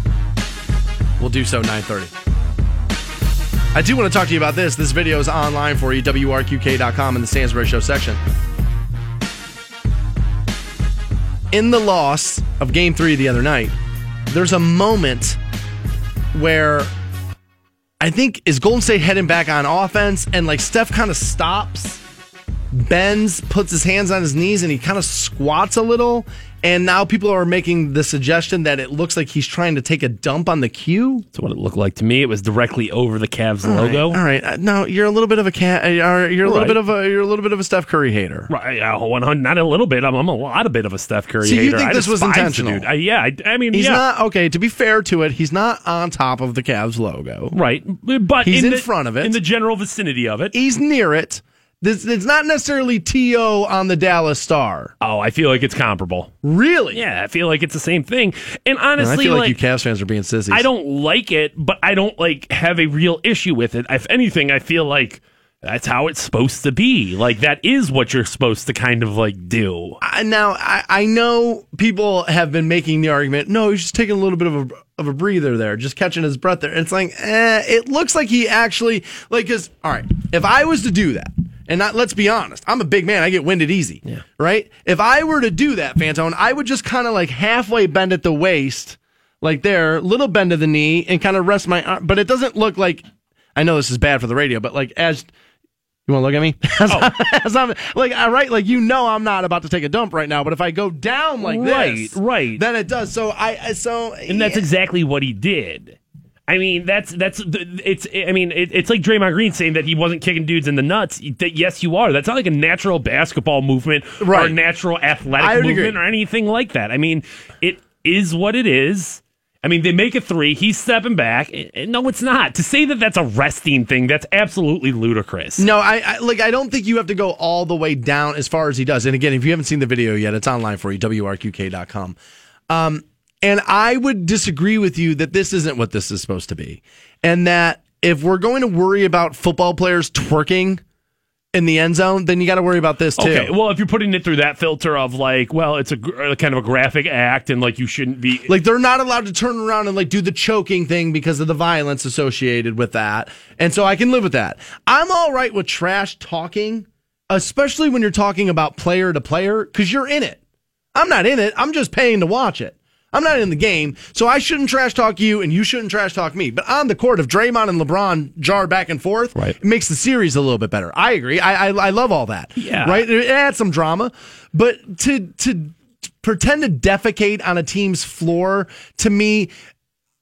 We'll do so 9:30. I do want to talk to you about this. This video is online for you, WRQK.com in the Stansbury Show section. In the loss of Game 3 the other night, there's a moment where I think is Golden State heading back on offense and like Steph kind of stops bends, puts his hands on his knees, and he kind of squats a little. And now people are making the suggestion that it looks like he's trying to take a dump on the Q. That's what it looked like to me. It was directly over the Cavs All right, logo. All right, Uh, no, you're a little bit of a cat. uh, You're a little Right. bit of a you're a little bit of a Steph Curry hater. Right, uh, 100, not a little bit. I'm, I'm a lot of bit of a Steph Curry So you hater. think I this was intentional? dude. I, yeah, I, I mean, He's yeah. not okay. To be fair to it, he's not on top of the Cavs logo. Right, but He's in the- front of it. in the general vicinity of it. He's near it. This it's not necessarily To on the Dallas Star. Oh, I feel like it's comparable. Really? Yeah, I feel like it's the same thing. And And I honestly, feel like, like, you Cavs fans are being sissies. I don't like it, but I don't like have a real issue with it. If anything, I feel like that's how it's supposed to be. Like that is what you're supposed to kind of like do. I- now I, I know people have been making the argument. No, he's just taking a little bit of a of a breather there, just catching his breath there. And it's like, eh, it looks like he actually like. Because all right, if I was to do that, and not, let's be honest, I'm a big man. I get winded easy. Yeah. Right. If I were to do that, Fantone, I would just kind of like halfway bend at the waist, like there, little bend of the knee, and kind of rest my arm. But it doesn't look like. I know this is bad for the radio, but like as you want to look at me? As, oh. as I'm, like, all right, like you know, I'm not about to take a dump right now. But if I go down like Right, this, right. then it does. So I, I- so and that's exactly what he did. I mean, that's that's it's. I mean, it's like Draymond Green saying that he wasn't kicking dudes in the nuts. That yes, you are. That's not like a natural basketball movement or natural athletic movement agree. or anything like that. I mean, it is what it is. I mean, they make a three. He's stepping back. No, it's not. To say that that's a resting thing, that's absolutely ludicrous. No, I, I like. I don't think you have to go all the way down as far as he does. And again, if you haven't seen the video yet, it's online for you. WRQK.com. Um, and I would disagree with you that this isn't what this is supposed to be, and that if we're going to worry about football players twerking in the end zone, then you got to worry about this too. Okay, well, if you're putting it through that filter of like, well, it's a gr- uh, kind of a graphic act, and like you shouldn't be Like they're not allowed to turn around and like do the choking thing because of the violence associated with that. And so I can live with that. I'm all right with trash talking, especially when you're talking about player to player because you're in it. I'm not in it. I'm just paying to watch it. I'm not in the game, so I shouldn't trash talk you, and you shouldn't trash talk me. But on the court, if Draymond and LeBron jar back and forth, Right. it makes the series a little bit better. I agree. I I, I love all that. Yeah. right. It adds some drama, but to to pretend to defecate on a team's floor to me.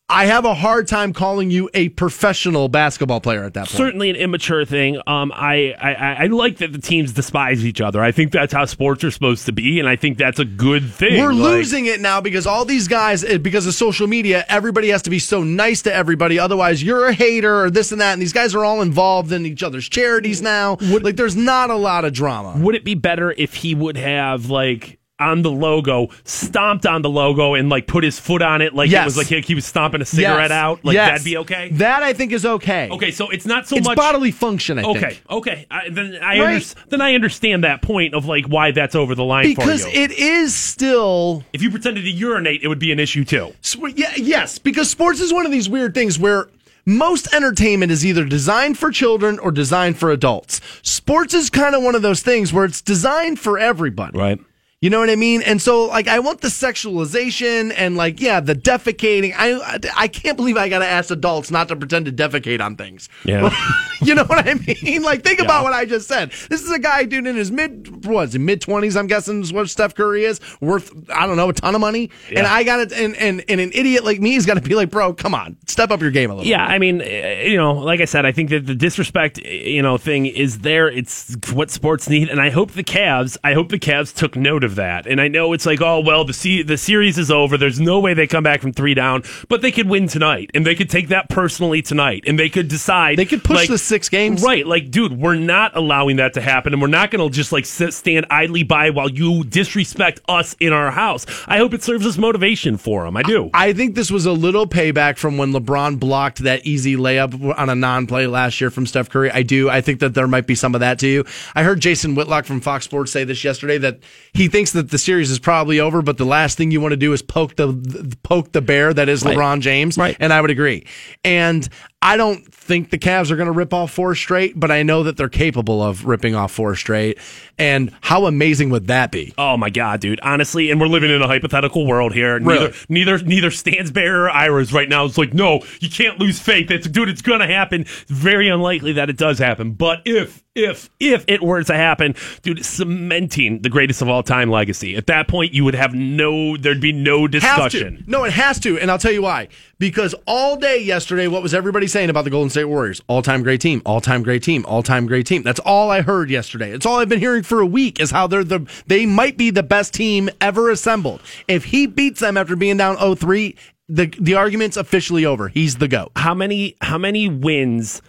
I have a hard time calling you a professional basketball player at that point. certainly an immature thing. Um, I, I I like that the teams despise each other. I think that's how sports are supposed to be, and I think that's a good thing. We're Like, losing it now because all these guys, eh, because of social media, everybody has to be so nice to everybody. Otherwise, you're a hater or this and that. And these guys are all involved in each other's charities now. like, there's not a lot of drama. Would it be better if he would have like? On the logo, stomped on the logo, and like put his foot on it, like it was like he, he was stomping a cigarette Yes. out. Like Yes. that'd be okay. That I think is okay. Okay, so it's not so it's much bodily function. I Okay, think. okay. I, then I Right. under, then I understand that point of like why that's over the line Because for you. it is still if you pretended to urinate, it would be an issue too. Yeah, yes, because sports is one of these weird things where most entertainment is either designed for children or designed for adults. Sports is kind of one of those things where it's designed for everybody. Right. You know what I mean? And so, like, I want the sexualization and, like, yeah, the defecating. I I can't believe I got to ask adults not to pretend to defecate on things. Yeah. you know what I mean? Like, think about what I just said. This is a guy, dude, in his mid, what is it, mid 20s, I'm guessing is what Steph Curry is, worth, I don't know, a ton of money. And I got it, and, and, and an idiot like me has got to be like, bro, come on, step up your game a little Yeah, I mean, eh, you know, like I said, I think that the disrespect, eh, you know, thing is there. It's what sports need, and I hope the Cavs, I hope the Cavs took note of that. And I know it's like, oh well, the se- the series is over. There's no way they come back from three down, but they could win tonight, and they could take that personally tonight, and they could decide They could push like- the six games. right? Like, dude, we're not allowing that to happen, and we're not going to just like sit, stand idly by while you disrespect us in our house. I hope it serves as motivation for them. I do. I think this was a little payback from when LeBron blocked that easy layup on a non-play last year from Steph Curry. I do. I think that there might be some of that too. I heard Jason Whitlock from Fox Sports say this yesterday that he thinks that the series is probably over, but the last thing you want to do is poke the, poke the bear that is Right. LeBron James. Right. And I would agree. And I don't think the Cavs are going to rip off four straight, but I know that they're capable of ripping off four straight. And how amazing would that be? Oh my god, dude! Honestly, and we're living in a hypothetical world here. Really? Neither, neither, neither Stansbury or Iris right now. It's like, no, you can't lose faith. It's, dude, it's gonna happen. It's very unlikely that it does happen, but if, if, if it were to happen, dude, cementing the greatest of all time legacy. At that point, you would have no, there'd be no discussion. No, it has to. And I'll tell you why. Because all day yesterday, what was everybody saying about the Golden State Warriors? All time great team, all time great team, all time great team. That's all I heard yesterday. It's all I've been hearing for a week is how they're the they might be the best team ever assembled. If he beats them after being down 0-3, the the argument's officially over. He's the GOAT. How many, how many wins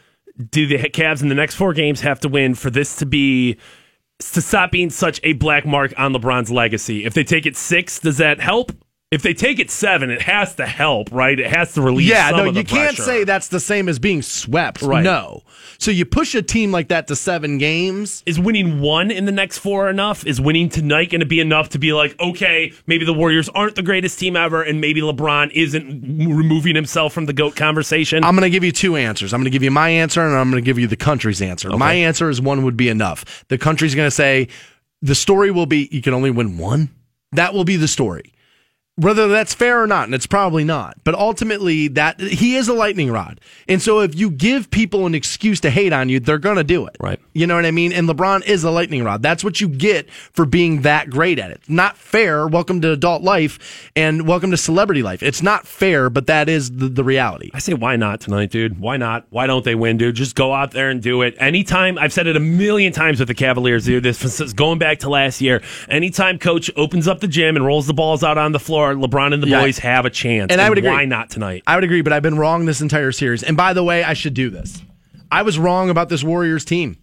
do the Cavs in the next four games have to win for this to be? To stop being such a black mark on LeBron's legacy. If they take it six, does that help? If they take it seven, it has to help, right? It has to release. Yeah, some no, of the you can't pressure. say that's the same as being swept. Right. No. So you push a team like that to seven games. Is winning one in the next four enough? Is winning tonight going to be enough to be like, okay, maybe the Warriors aren't the greatest team ever, and maybe LeBron isn't removing himself from the GOAT conversation? I'm going to give you two answers. I'm going to give you my answer and I'm going to give you the country's answer. My answer is one would be enough. The country's going to say the story will be you can only win one. That will be the story. Whether that's fair or not, and it's probably not, but ultimately that he is a lightning rod. And so if you give people an excuse to hate on you, they're going to do it. Right. You know what I mean? And LeBron is a lightning rod. That's what you get for being that great at it. Not fair. Welcome to adult life and welcome to celebrity life. It's not fair, but that is the, the reality. I say, why not tonight, dude? Why not? Why don't they win, dude? Just go out there and do it. Anytime, I've said it a million times with the Cavaliers, dude. This is going back to last year. Anytime coach opens up the gym and rolls the balls out on the floor, LeBron and the Yeah. boys have a chance. And I would agree. Why not tonight? I would agree, but I've been wrong this entire series. And by the way, I should do this. I was wrong about this Warriors team.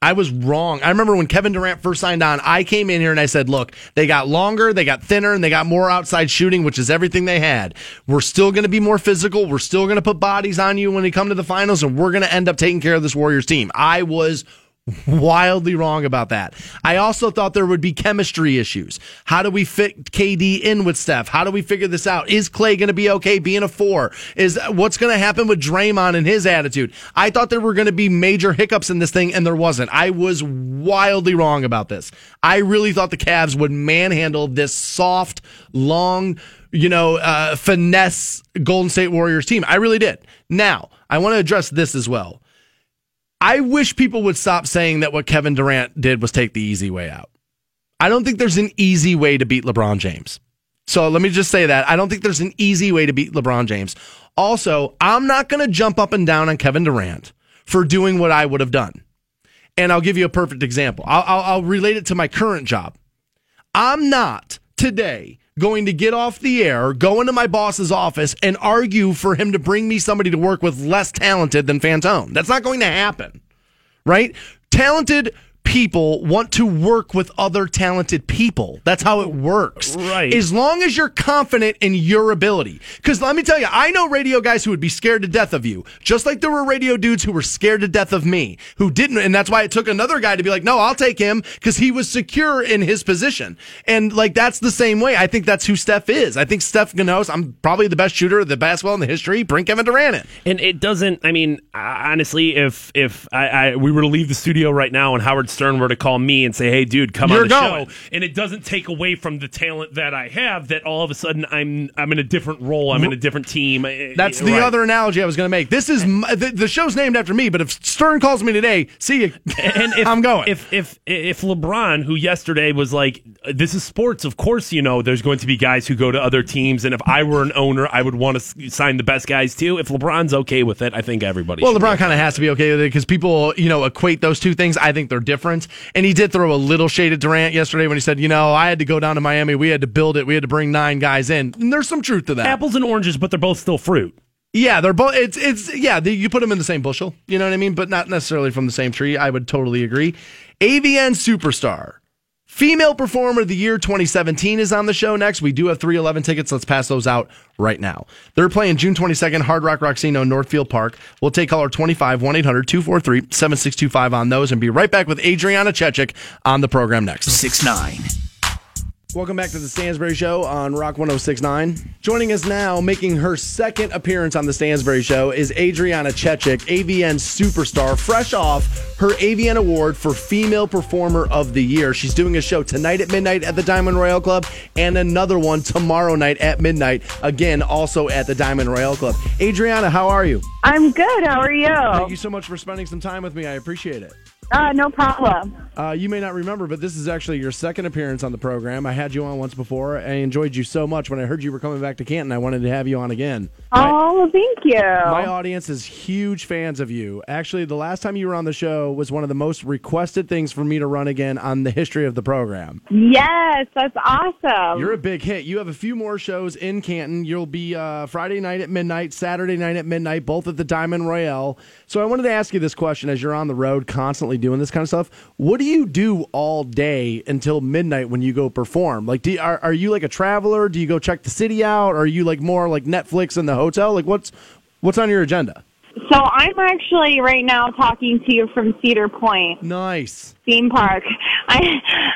I was wrong. I remember when Kevin Durant first signed on, I came in here and I said, look, they got longer, they got thinner, and they got more outside shooting, which is everything they had. We're still going to be more physical. We're still going to put bodies on you when we come to the finals, and we're going to end up taking care of this Warriors team. I was wildly wrong about that. I also thought there would be chemistry issues. How do we fit KD in with Steph? How do we figure this out? Is Clay going to be okay being a four? Is what's going to happen with Draymond and his attitude? I thought there were going to be major hiccups in this thing, and there wasn't. I was wildly wrong about this. I really thought the Cavs would manhandle this soft, long, you know, uh, finesse Golden State Warriors team. I really did. Now, I want to address this as well. I wish people would stop saying that what Kevin Durant did was take the easy way out. I don't think there's an easy way to beat LeBron James. So let me just say that. I don't think there's an easy way to beat LeBron James. Also, I'm not going to jump up and down on Kevin Durant for doing what I would have done. And I'll give you a perfect example. I'll, I'll, I'll relate it to my current job. I'm not today going to get off the air, go into my boss's office, and argue for him to bring me somebody to work with less talented than Fantone. That's not going to happen, right? Talented people want to work with other talented people. That's how it works. Right. As long as you're confident in your ability. Because let me tell you, I know radio guys who would be scared to death of you, just like there were radio dudes who were scared to death of me, who didn't. And that's why it took another guy to be like, no, I'll take him because he was secure in his position. And like, that's the same way. I think that's who Steph is. I think Steph knows I'm probably the best shooter of the basketball in the history. Bring Kevin Durant in. And it doesn't. I mean, honestly, if if I, I we were to leave the studio right now and Howard Stern were to call me and say, "Hey, dude, come You're on the going. show," and it doesn't take away from the talent that I have, that all of a sudden I'm I'm in a different role. I'm in a different team. Uh, That's the Right. other analogy I was going to make. This is my, the, the show's named after me, but if Stern calls me today, see you. and if, I'm going. If if if LeBron, who yesterday was like, "This is sports," of course, you know, there's going to be guys who go to other teams, and if I were an owner, I would want to sign the best guys too. If LeBron's okay with it, I think everybody. Well, LeBron kind of has to be okay with it because people, you know, equate those two things. I think they're different. And he did throw a little shade at Durant yesterday when he said, you know, I had to go down to Miami. We had to build it. We had to bring nine guys in. And there's some truth to that. Apples and oranges, but they're both still fruit. Yeah, they're both. It's it's yeah. They, you put them in the same bushel. You know what I mean? But not necessarily from the same tree. I would totally agree. AVN superstar. Female Performer of the Year 2017 is on the show next. We do have 311 tickets. Let's pass those out right now. They're playing June 22nd, Hard Rock Rocksino, Northfield Park. We'll take caller 25 1 800 243 7625 on those and be right back with Adriana Chechik on the program next. 6 9. Welcome back to the Stansbury Show on Rock 1069. Joining us now, making her second appearance on the Stansbury Show, is Adriana Chechik, AVN superstar, fresh off her AVN award for Female Performer of the Year. She's doing a show tonight at midnight at the Diamond Royal Club and another one tomorrow night at midnight, again, also at the Diamond Royal Club. Adriana, how are you? I'm good. How are you? Thank you so much for spending some time with me. I appreciate it. Uh, no problem. Uh, you may not remember, but this is actually your second appearance on the program. I had you on once before. I enjoyed you so much. When I heard you were coming back to Canton, I wanted to have you on again. Oh, thank you. My audience is huge fans of you. Actually, the last time you were on the show was one of the most requested things for me to run again on the history of the program. Yes, that's awesome. You're a big hit. You have a few more shows in Canton. You'll be uh, Friday night at midnight, Saturday night at midnight, both at the Diamond Royale. So I wanted to ask you this question as you're on the road constantly doing this kind of stuff. What do you do all day until midnight when you go perform? Like, do are, are you like a traveler? Do you go check the city out? Are you like more like Netflix in the hotel? Like, what's what's on your agenda? So I'm actually right now talking to you from Cedar Point Nice. theme park. I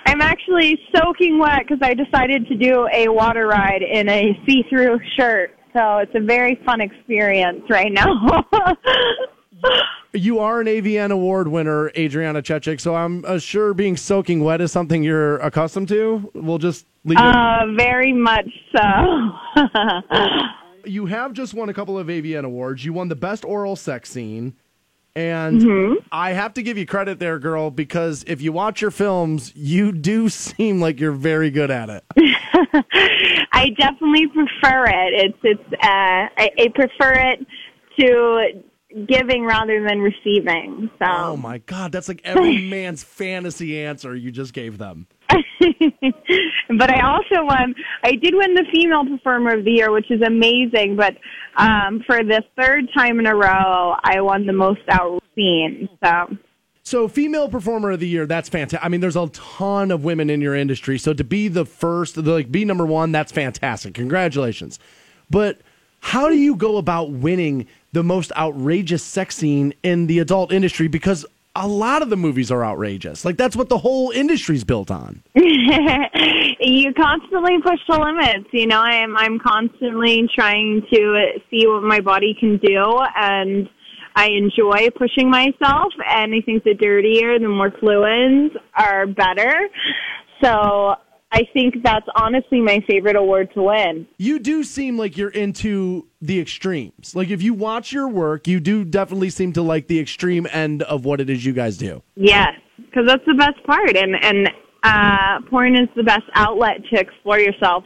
I'm actually soaking wet because I decided to do a water ride in a see-through shirt. So it's a very fun experience right now. You are an AVN award winner, Adriana Chechik. So I'm uh, sure being soaking wet is something you're accustomed to. We'll just leave it. uh, very much so. you have just won a couple of AVN awards. You won the best oral sex scene. And Mhm. I have to give you credit there, girl, because if you watch your films, you do seem like you're very good at it. I definitely prefer it. It's it's uh, I, I prefer it to giving rather than receiving. So. Oh my God, that's like every man's fantasy answer you just gave them. but I also won. I did win the female performer of the year, which is amazing. But um, for the third time in a row, I won the most out scene. So So, female performer of the year, that's fantastic. I mean, there's a ton of women in your industry. So, to be the first, the, like, be number one, that's fantastic. Congratulations. But how do you go about winning the most outrageous sex scene in the adult industry? Because a lot of the movies are outrageous. Like that's what the whole industry's built on. you constantly push the limits. You know, I'm I'm constantly trying to see what my body can do, and I enjoy pushing myself. And I think the dirtier, the more fluids are better. So I think that's honestly my favorite award to win. You do seem like you're into the extremes. Like if you watch your work, you do definitely seem to like the extreme end of what it is you guys do. Yes, because that's the best part, and and uh, porn is the best outlet to explore yourself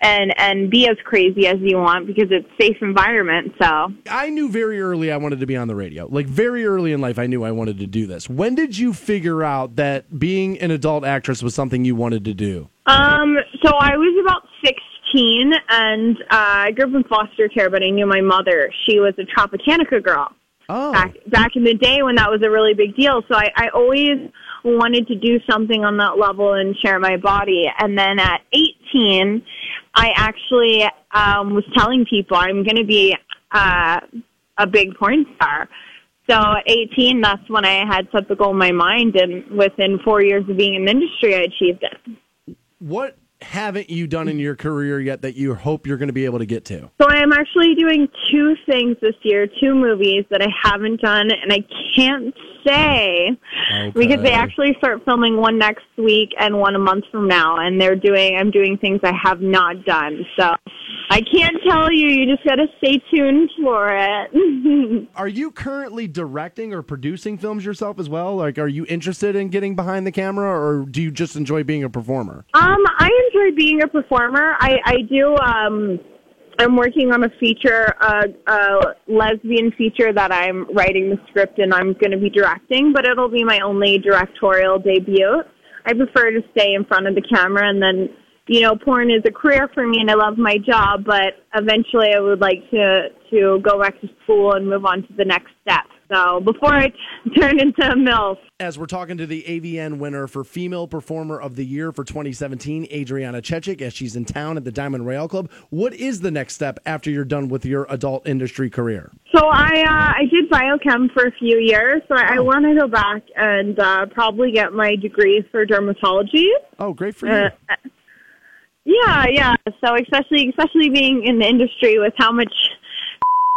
and and be as crazy as you want because it's safe environment. So I knew very early I wanted to be on the radio. Like very early in life, I knew I wanted to do this. When did you figure out that being an adult actress was something you wanted to do? Um, so I was about 16 and uh, I grew up in foster care, but I knew my mother. She was a Tropicanica girl. Oh. Back, back in the day when that was a really big deal. So I, I always wanted to do something on that level and share my body. And then at 18, I actually um, was telling people I'm going to be uh, a big porn star. So at 18, that's when I had set the goal in my mind, and within four years of being in the industry, I achieved it. What haven't you done in your career yet that you hope you're going to be able to get to? So I am actually doing two things this year, two movies that I haven't done, and I can't say because they actually start filming one next week and one a month from now, and they're doing. I'm doing things I have not done, so I can't tell you. You just got to stay tuned for it. Are you currently directing or producing films yourself as well? Like, are you interested in getting behind the camera, or do you just enjoy being a performer? Um, I enjoy being a performer. I, I do. Um, I'm working on a feature, uh, a lesbian feature that I'm writing the script and I'm going to be directing, but it'll be my only directorial debut. I prefer to stay in front of the camera and then, you know, porn is a career for me and I love my job, but eventually I would like to, to go back to school and move on to the next step. So before I turn into a MILF. As we're talking to the AVN winner for Female Performer of the Year for 2017, Adriana Chechik, as she's in town at the Diamond Royale Club, what is the next step after you're done with your adult industry career? So I uh, I did biochem for a few years, so I, I want to go back and uh, probably get my degree for dermatology. Oh, great for you. Uh, yeah, yeah. So especially especially being in the industry with how much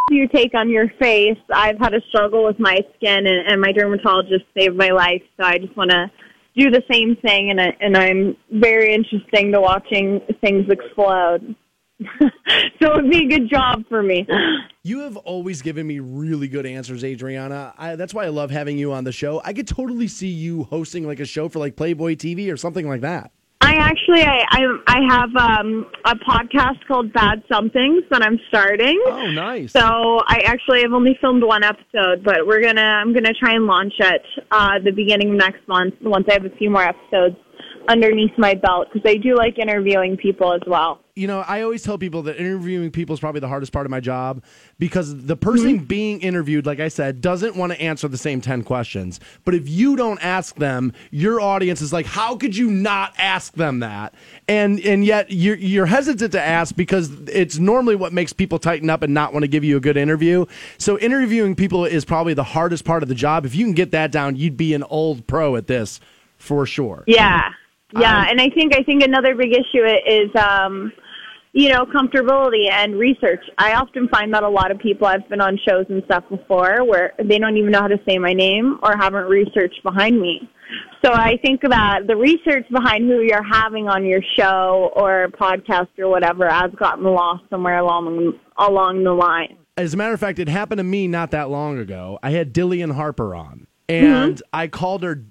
you take on your face, I've had a struggle with my skin, and, and my dermatologist saved my life. So I just want to do the same thing, and I, and I'm very interesting to watching things explode. so it would be a good job for me. You have always given me really good answers, Adriana. I, that's why I love having you on the show. I could totally see you hosting like a show for like Playboy TV or something like that. I actually I I, I have um, a podcast called Bad Somethings that I'm starting. Oh, nice. So I actually have only filmed one episode, but we're gonna I'm gonna try and launch it uh, the beginning of next month once I have a few more episodes underneath my belt because I do like interviewing people as well. You know, I always tell people that interviewing people is probably the hardest part of my job because the person Mm-hmm. being interviewed, like I said, doesn't want to answer the same 10 questions. But if you don't ask them, your audience is like, how could you not ask them that? And and yet you're, you're hesitant to ask because it's normally what makes people tighten up and not want to give you a good interview. So interviewing people is probably the hardest part of the job. If you can get that down, you'd be an old pro at this for sure. Yeah, yeah, and I think I think another big issue is um, you know comfortability and research. I often find that a lot of people I've been on shows and stuff before where they don't even know how to say my name or haven't researched behind me. So I think that the research behind who you're having on your show or podcast or whatever has gotten lost somewhere along along the line. As a matter of fact, it happened to me not that long ago. I had Dillion Harper on, and mm-hmm. I called her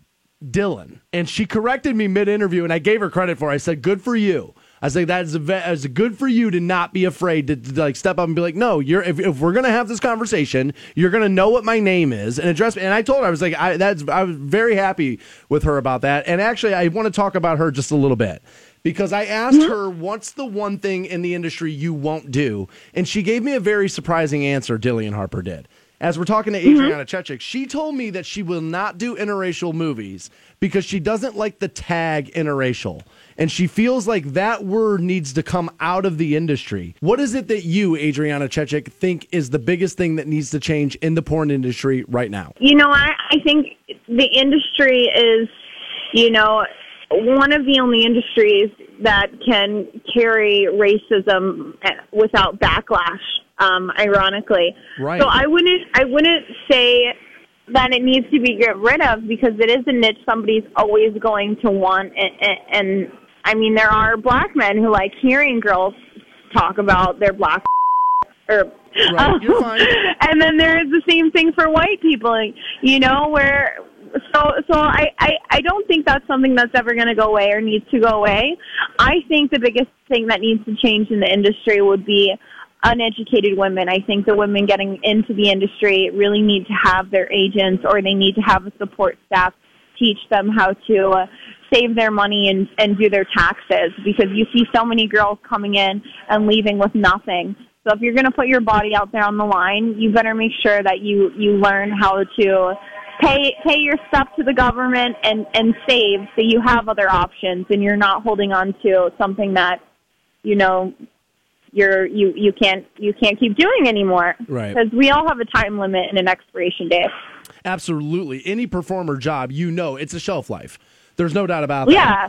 Dylan, and she corrected me mid interview, and I gave her credit for. it. I said, "Good for you." I was like, "That's a, ve- that's good for you to not be afraid to, to, like step up and be like, no, you're if, if we're gonna have this conversation, you're gonna know what my name is and address me." And I told her I was like, I, "That's I was very happy with her about that." And actually, I want to talk about her just a little bit because I asked her, "What's the one thing in the industry you won't do?" And she gave me a very surprising answer. Dillion Harper did. as we're talking to Adriana mm-hmm. Chechik, she told me that she will not do interracial movies because she doesn't like the tag interracial. And she feels like that word needs to come out of the industry. What is it that you, Adriana Chechik, think is the biggest thing that needs to change in the porn industry right now? You know, I, I think the industry is, you know, one of the only industries that can carry racism without backlash. Um, ironically, Right. So I wouldn't, I wouldn't say that it needs to be get rid of because it is a niche somebody's always going to want. And, and, and I mean, there are black men who like hearing girls talk about their black or Right, you're fine. and then there is the same thing for white people, you know, where so so I I, I don't think that's something that's ever going to go away or needs to go away. I think the biggest thing that needs to change in the industry would be uneducated women. I think the women getting into the industry really need to have their agents or they need to have a support staff teach them how to uh, save their money and and do their taxes because you see so many girls coming in and leaving with nothing. So if you're going to put your body out there on the line, you better make sure that you you learn how to pay pay your stuff to the government and and save so you have other options and you're not holding on to something that you know you're you you can't you can't keep doing anymore Right. because we all have a time limit and an expiration date. Absolutely. Any performer job, you know, it's a shelf life. There's no doubt about that. Yeah.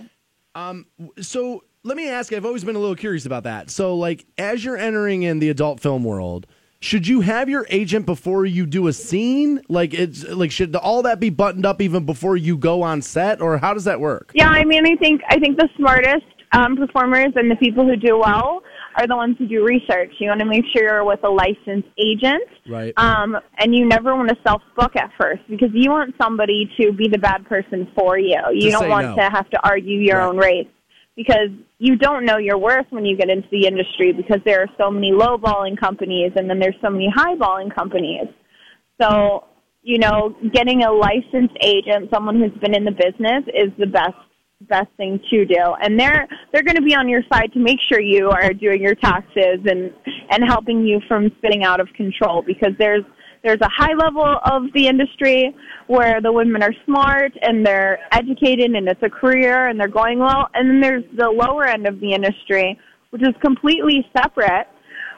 Um, so let me ask I've always been a little curious about that. So, like, as you're entering in the adult film world, should you have your agent before you do a scene? Like, it's like, should all that be buttoned up even before you go on set, or how does that work? Yeah, I mean, I think I think the smartest um, performers and the people who do well are the ones who do research. You want to make sure you're with a licensed agent, Right. um, and you never want to self book at first because you want somebody to be the bad person for you. You don't want no. to have to argue your Right. own rates because you don't know your worth when you get into the industry because there are so many lowballing companies and then there's so many highballing companies. So, you know, getting a licensed agent, someone who's been in the business, is the best best thing to do. And they're they're going to be on your side to make sure you are doing your taxes and and helping you from spinning out of control because there's there's a high level of the industry where the women are smart and they're educated and it's a career and they're going well and then there's the lower end of the industry which is completely separate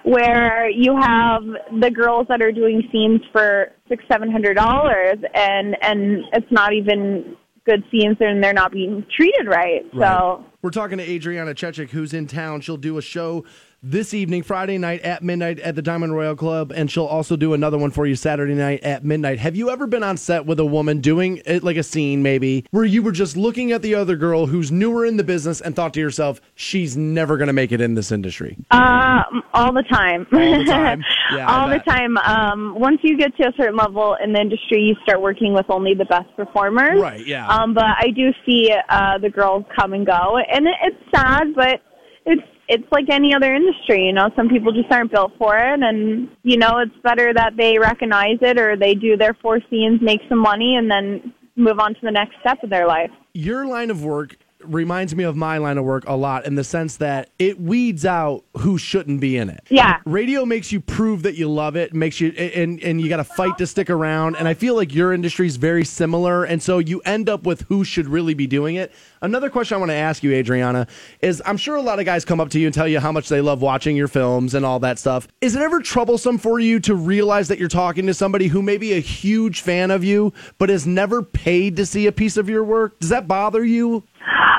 where you have the girls that are doing scenes for six seven hundred dollars and and it's not even good scenes and they're not being treated right so We're talking to Adriana Chechik, who's in town. She'll do a show this evening, Friday night at midnight at the Diamond Royale Club, and she'll also do another one for you Saturday night at midnight. Have you ever been on set with a woman doing it like a scene, maybe, where you were just looking at the other girl who's newer in the business and thought to yourself, she's never going to make it in this industry? Um, all the time. All the time? Yeah, all the time. Um, once you get to a certain level in the industry, you start working with only the best performers. Right, yeah. Um, but I do see uh, the girls come and go, and it, it's sad, but it's it's like any other industry. You know, some people just aren't built for it, and you know, it's better that they recognize it or they do their four scenes, make some money, and then move on to the next step of their life. Your line of work reminds me of my line of work a lot in the sense that it weeds out who shouldn't be in it. Yeah. Radio makes you prove that you love it, makes you and and you got to fight to stick around and I feel like your industry is very similar and so you end up with who should really be doing it. Another question I want to ask you Adriana is I'm sure a lot of guys come up to you and tell you how much they love watching your films and all that stuff. Is it ever troublesome for you to realize that you're talking to somebody who may be a huge fan of you but has never paid to see a piece of your work? Does that bother you?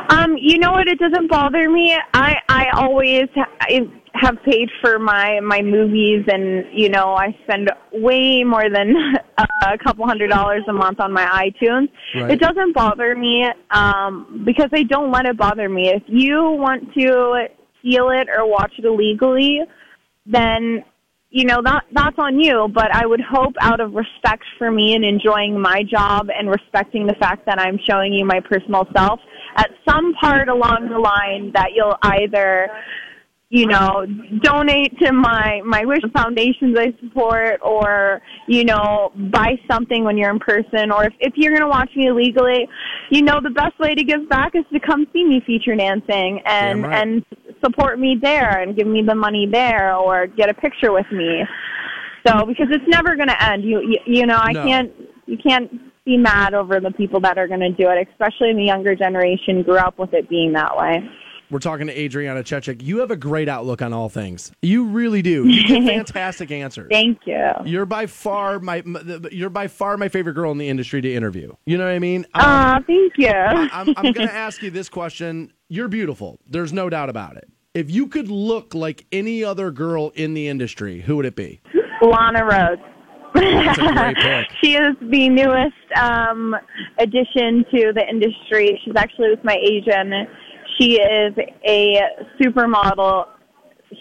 Um, you know what? It doesn't bother me. I I always I have paid for my my movies, and you know I spend way more than a couple hundred dollars a month on my iTunes. Right. It doesn't bother me um, because I don't let it bother me. If you want to steal it or watch it illegally, then you know that that's on you but i would hope out of respect for me and enjoying my job and respecting the fact that i'm showing you my personal self at some part along the line that you'll either you know donate to my my wish foundations i support or you know buy something when you're in person or if, if you're going to watch me illegally you know the best way to give back is to come see me feature dancing and right. and support me there and give me the money there or get a picture with me So because it's never going to end. You, you you know I No. can't you can't be mad over the people that are going to do it, especially in the younger generation grew up with it being that way. We're talking to Adriana Chechik. You have a great outlook on all things. You really do. You get fantastic answers. Thank you. You're by far my you're by far my favorite girl in the industry to interview. You know what I mean? Aw, thank you. I'm, I'm going to ask you this question. You're beautiful. There's no doubt about it. If you could look like any other girl in the industry, who would it be? Lana Rhoades. That's a great pick. she is the newest um, addition to the industry. She's actually with my agent. She is a supermodel.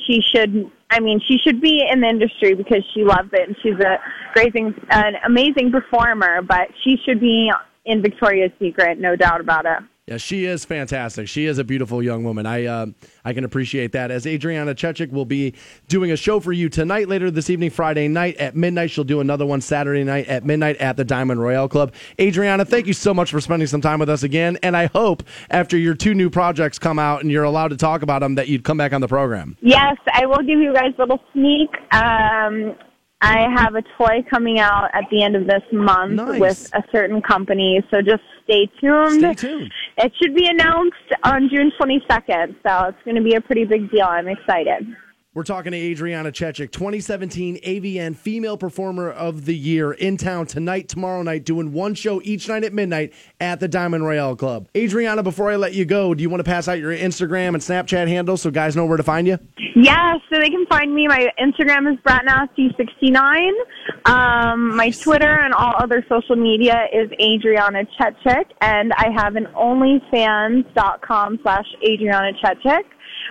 She should, I mean, she should be in the industry because she loves it and she's a great, thing- an amazing performer. But she should be in Victoria's Secret, no doubt about it. Yeah, she is fantastic. She is a beautiful young woman. I uh, I can appreciate that. As Adriana Chechik will be doing a show for you tonight, later this evening, Friday night at midnight. She'll do another one Saturday night at midnight at the Diamond Royale Club. Adriana, thank you so much for spending some time with us again. And I hope after your two new projects come out and you're allowed to talk about them, that you'd come back on the program. Yes, I will give you guys a little sneak. Um, I have a toy coming out at the end of this month Nice. with a certain company, so just stay tuned. Stay tuned. It should be announced on June 22nd, so it's going to be a pretty big deal. I'm excited. We're talking to Adriana Chechik, 2017 AVN Female Performer of the Year in town tonight, tomorrow night, doing one show each night at midnight at the Diamond Royale Club. Adriana, before I let you go, do you want to pass out your Instagram and Snapchat handles so guys know where to find you? Yeah, so they can find me. My Instagram is bratnasty69. Um, my Twitter and all other social media is Adriana Chechik, and I have an OnlyFans.com slash Adriana Chechik,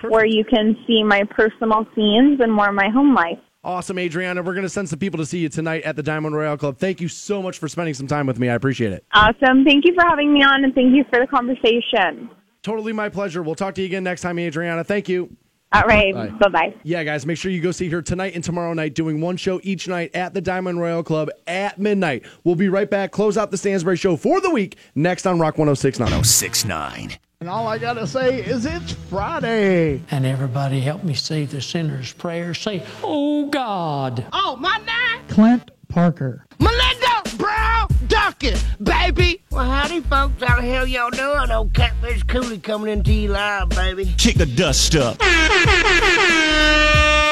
where you can see my personal scenes and more of my home life. Awesome, Adriana. We're going to send some people to see you tonight at the Diamond Royale Club. Thank you so much for spending some time with me. I appreciate it. Awesome. Thank you for having me on, and thank you for the conversation. Totally my pleasure. We'll talk to you again next time, Adriana. Thank you. All right. Bye. Bye bye. Yeah, guys, make sure you go see her tonight and tomorrow night, doing one show each night at the Diamond Royale Club at midnight. We'll be right back, close out the Stansbury Show for the week next on Rock 1069. 1069. And all I gotta say is it's Friday. And everybody help me say the sinner's prayer. Say, Oh God. Oh, my name? Clint Parker. Melinda Brown Duncan, baby. Well, howdy, folks. How the hell y'all doing? Old Catfish Cooley coming into you live, baby. Kick the dust up.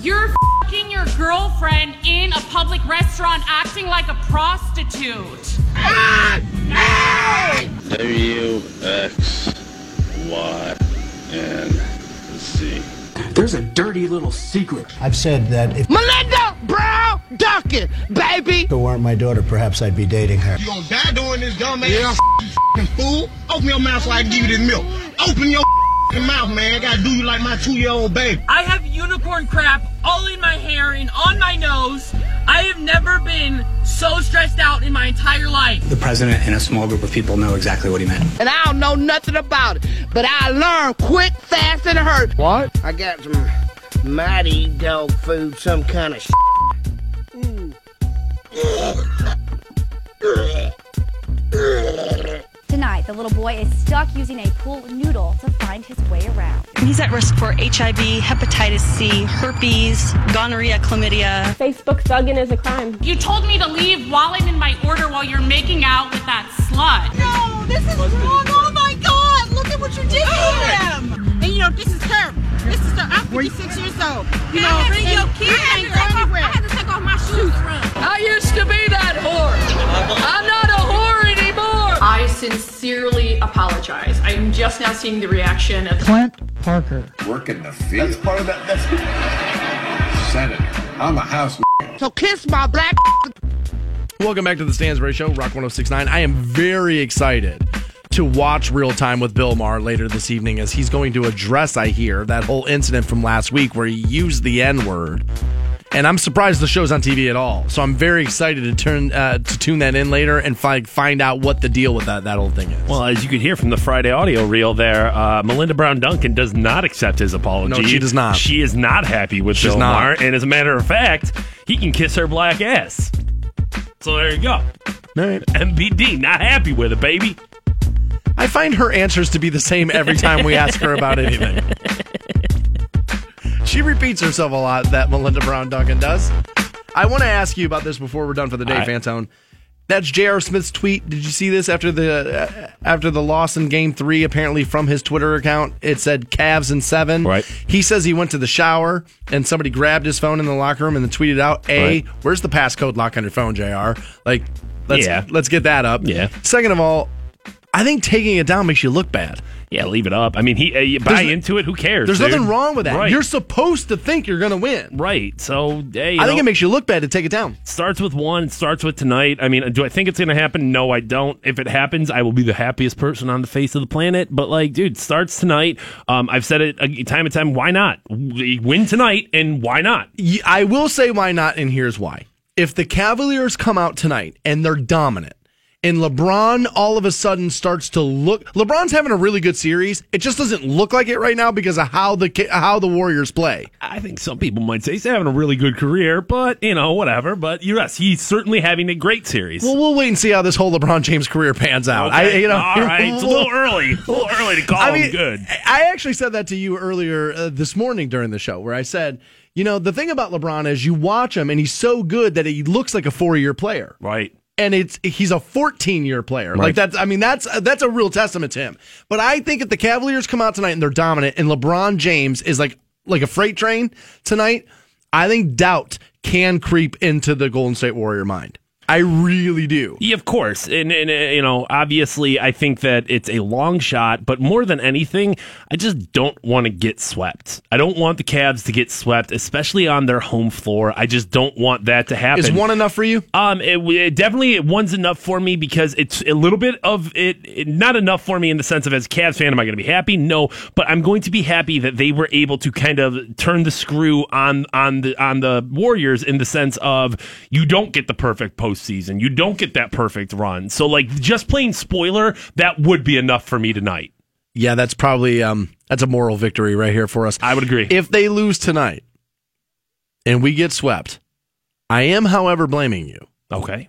You're fing your girlfriend in a public restaurant acting like a prostitute. W X Y and Z. There's a dirty little secret. I've said that if Melinda Brown Duncan, baby. If it weren't my daughter, perhaps I'd be dating her. You gonna die doing this, dumb ass you f***ing fool? Open your mouth so I can give you this milk. Open your f***ing mouth, man. I gotta do you like my two-year-old baby. I have unicorn crap all in my hair and on my nose. I have never been so stressed out in my entire life. The president and a small group of people know exactly what he meant. And I don't know nothing about it, but I learned quick, fast, and hurt. What? I got some mighty dog food, some kind of Tonight, the little boy is stuck using a pool noodle to find his way around. He's at risk for HIV, hepatitis C, herpes, gonorrhea, chlamydia. Facebook thugging is a crime. You told me to leave while I'm in my order while you're making out with that slut. No, this is wrong. Oh my God! Look at what you did to him. And you know, this is her. This is her. I'm 56 years old. You know, bring your kid ain't go anywhere. I had to take off my shoes. I used to be that whore. I'm not a whore anymore. I sincerely apologize. I'm just now seeing the reaction of Clint Parker. Work in the field. That's part of that. That's Senator. I'm a house. So kiss my black. Welcome back to the Stansbury Show, Rock 1069. I am very excited to watch Real Time with Bill Maher later this evening as he's going to address, I hear, that whole incident from last week where he used the N word. And I'm surprised the show's on TV at all. So I'm very excited to turn uh, to tune that in later and find find out what the deal with that, that whole thing is. Well, as you could hear from the Friday audio reel there, uh, Melinda Brown Duncan does not accept his apology. No, she does not. She is not happy with She's Bill not. Maher, and as a matter of fact, he can kiss her black ass. So there you go. All right. MBD, not happy with it, baby. I find her answers to be the same every time we ask her about anything. she repeats herself a lot, that Melinda Brown Duncan does. I want to ask you about this before we're done for the day, right. Fantone. That's J.R. Smith's tweet. Did you see this after the uh, after the loss in Game Three? Apparently, from his Twitter account, it said Cavs in seven. Right. He says he went to the shower and somebody grabbed his phone in the locker room and then tweeted out, "A, Right. where's the passcode lock on your phone, J.R.? Like, let's Yeah. let's get that up. Yeah. Second of all, I think taking it down makes you look bad. Yeah, leave it up. I mean, he uh, you buy There's- into it. Who cares? There's dude? nothing wrong with that. Right. You're supposed to think you're going to win. right. So, hey, I think it makes you look bad to take it down. starts with one. Starts with tonight. I mean, do I think it's going to happen? No, I don't. If it happens, I will be the happiest person on the face of the planet. But like, dude, starts tonight. Um, I've said it uh, time and time. Why not win tonight? And why not? I will say why not, and here's why. If the Cavaliers come out tonight and they're dominant, and LeBron all of a sudden starts to look, LeBron's having a really good series. It just doesn't look like it right now because of how the how the Warriors play. I think some people might say he's having a really good career, but you know, whatever. But yes, he's certainly having a great series. Well, we'll wait and see how this whole LeBron James career pans out. I, you know, all right, it's a little early, a little early to call I him good. I actually said that to you earlier uh, this morning during the show, where I said, you know, the thing about LeBron is you watch him and he's so good that he looks like a four year player. Right. And it's he's a 14 year player. Like that's I mean that's that's a real testament to him. But I think if the Cavaliers come out tonight and they're dominant and LeBron James is like like a freight train tonight, I think doubt can creep into the Golden State Warrior mind. I really do. Yeah, of course, and, and uh, you know, obviously, I think that it's a long shot, but more than anything, I just don't want to get swept. I don't want the Cavs to get swept, especially on their home floor. I just don't want that to happen. Is one enough for you? Um, it, it definitely one's enough for me because it's a little bit of it, it- not enough for me in the sense of as a Cavs fan, am I going to be happy? No, but I'm going to be happy that they were able to kind of turn the screw on on the on the Warriors in the sense of you don't get the perfect postseason, you don't get that perfect run. So like just plain spoiler, that would be enough for me tonight. Yeah, that's probably um that's a moral victory right here for us. I would agree. If they lose tonight and we get swept, I am however blaming you. Okay.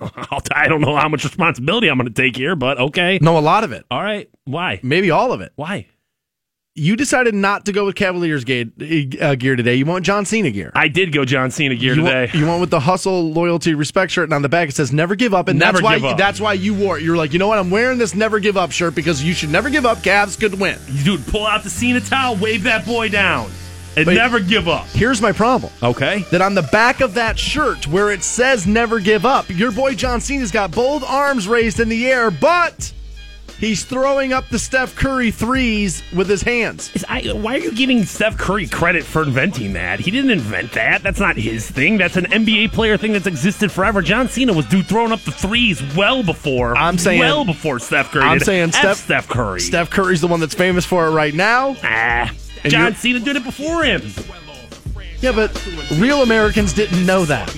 I don't know how much responsibility I'm going to take here, but okay. No, a lot of it. All right. Why? Maybe all of it. Why? You decided not to go with Cavaliers gear, uh, gear today. You want John Cena gear. I did go John Cena gear you today. You went with the hustle, loyalty, respect shirt, and on the back it says "Never give up." And Never that's why up. that's why you wore it. You're like, you know what? I'm wearing this "Never give up" shirt because you should never give up. Cavs could win. Dude, pull out the Cena towel, wave that boy down, and But never give up. Here's my problem. Okay. That on the back of that shirt where it says "Never give up," your boy John Cena's got both arms raised in the air, but he's throwing up the Steph Curry threes with his hands. Is I, why are you giving Steph Curry credit for inventing that? He didn't invent that. That's not his thing. That's an NBA player thing that's existed forever. John Cena was dude throwing up the threes well before. I'm saying- well before Steph Curry. I'm did. saying Steph- Steph Curry. Steph Curry's the one that's famous for it right now. Ah, And John Cena did it before him. Yeah, but real Americans didn't know that.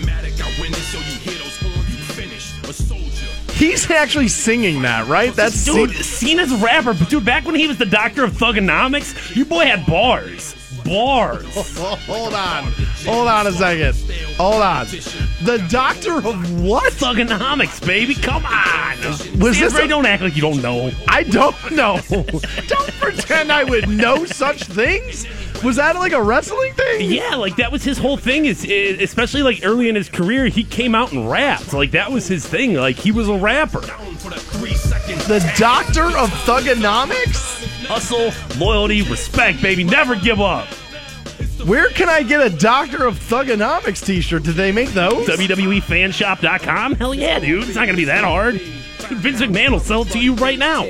He's actually singing that, right? That's Dude, Cena's a rapper, but dude, back when he was the doctor of thuganomics, your boy had bars. Bars. Hold on. Hold on a second. Hold on. The doctor of what? Thuganomics, baby. Come on. Was this a- don't act like you don't know. I don't know. don't pretend I would know such things. Was that like a wrestling thing? Yeah, like that was his whole thing. Is is- especially like early in his career, he came out and rapped. Like that was his thing. Like he was a rapper. The doctor of thuganomics? Hustle, loyalty, respect, baby. Never give up. Where can I get a doctor of thuganomics t-shirt? Did they make those? WWEFanshop.com? Hell yeah, dude. It's not gonna be that hard. Vince McMahon will sell it to you right now.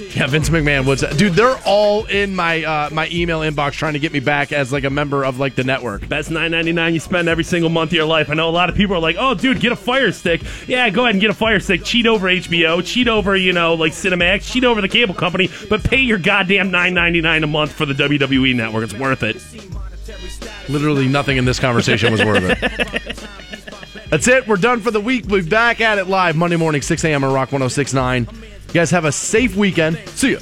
Yeah, Vince McMahon was dude. They're all in my uh, my email inbox trying to get me back as like a member of like the network. Best nine ninety nine you spend every single month of your life. I know a lot of people are like, "Oh, dude, get a Fire Stick." Yeah, go ahead and get a Fire Stick. Cheat over HBO, cheat over you know like Cinemax, cheat over the cable company, but pay your goddamn nine ninety nine a month for the WWE network. It's worth it. Literally nothing in this conversation was worth it. That's it. We're done for the week. We'll be back at it live Monday morning, 6 a.m. on Rock 1069. You guys have a safe weekend. See ya.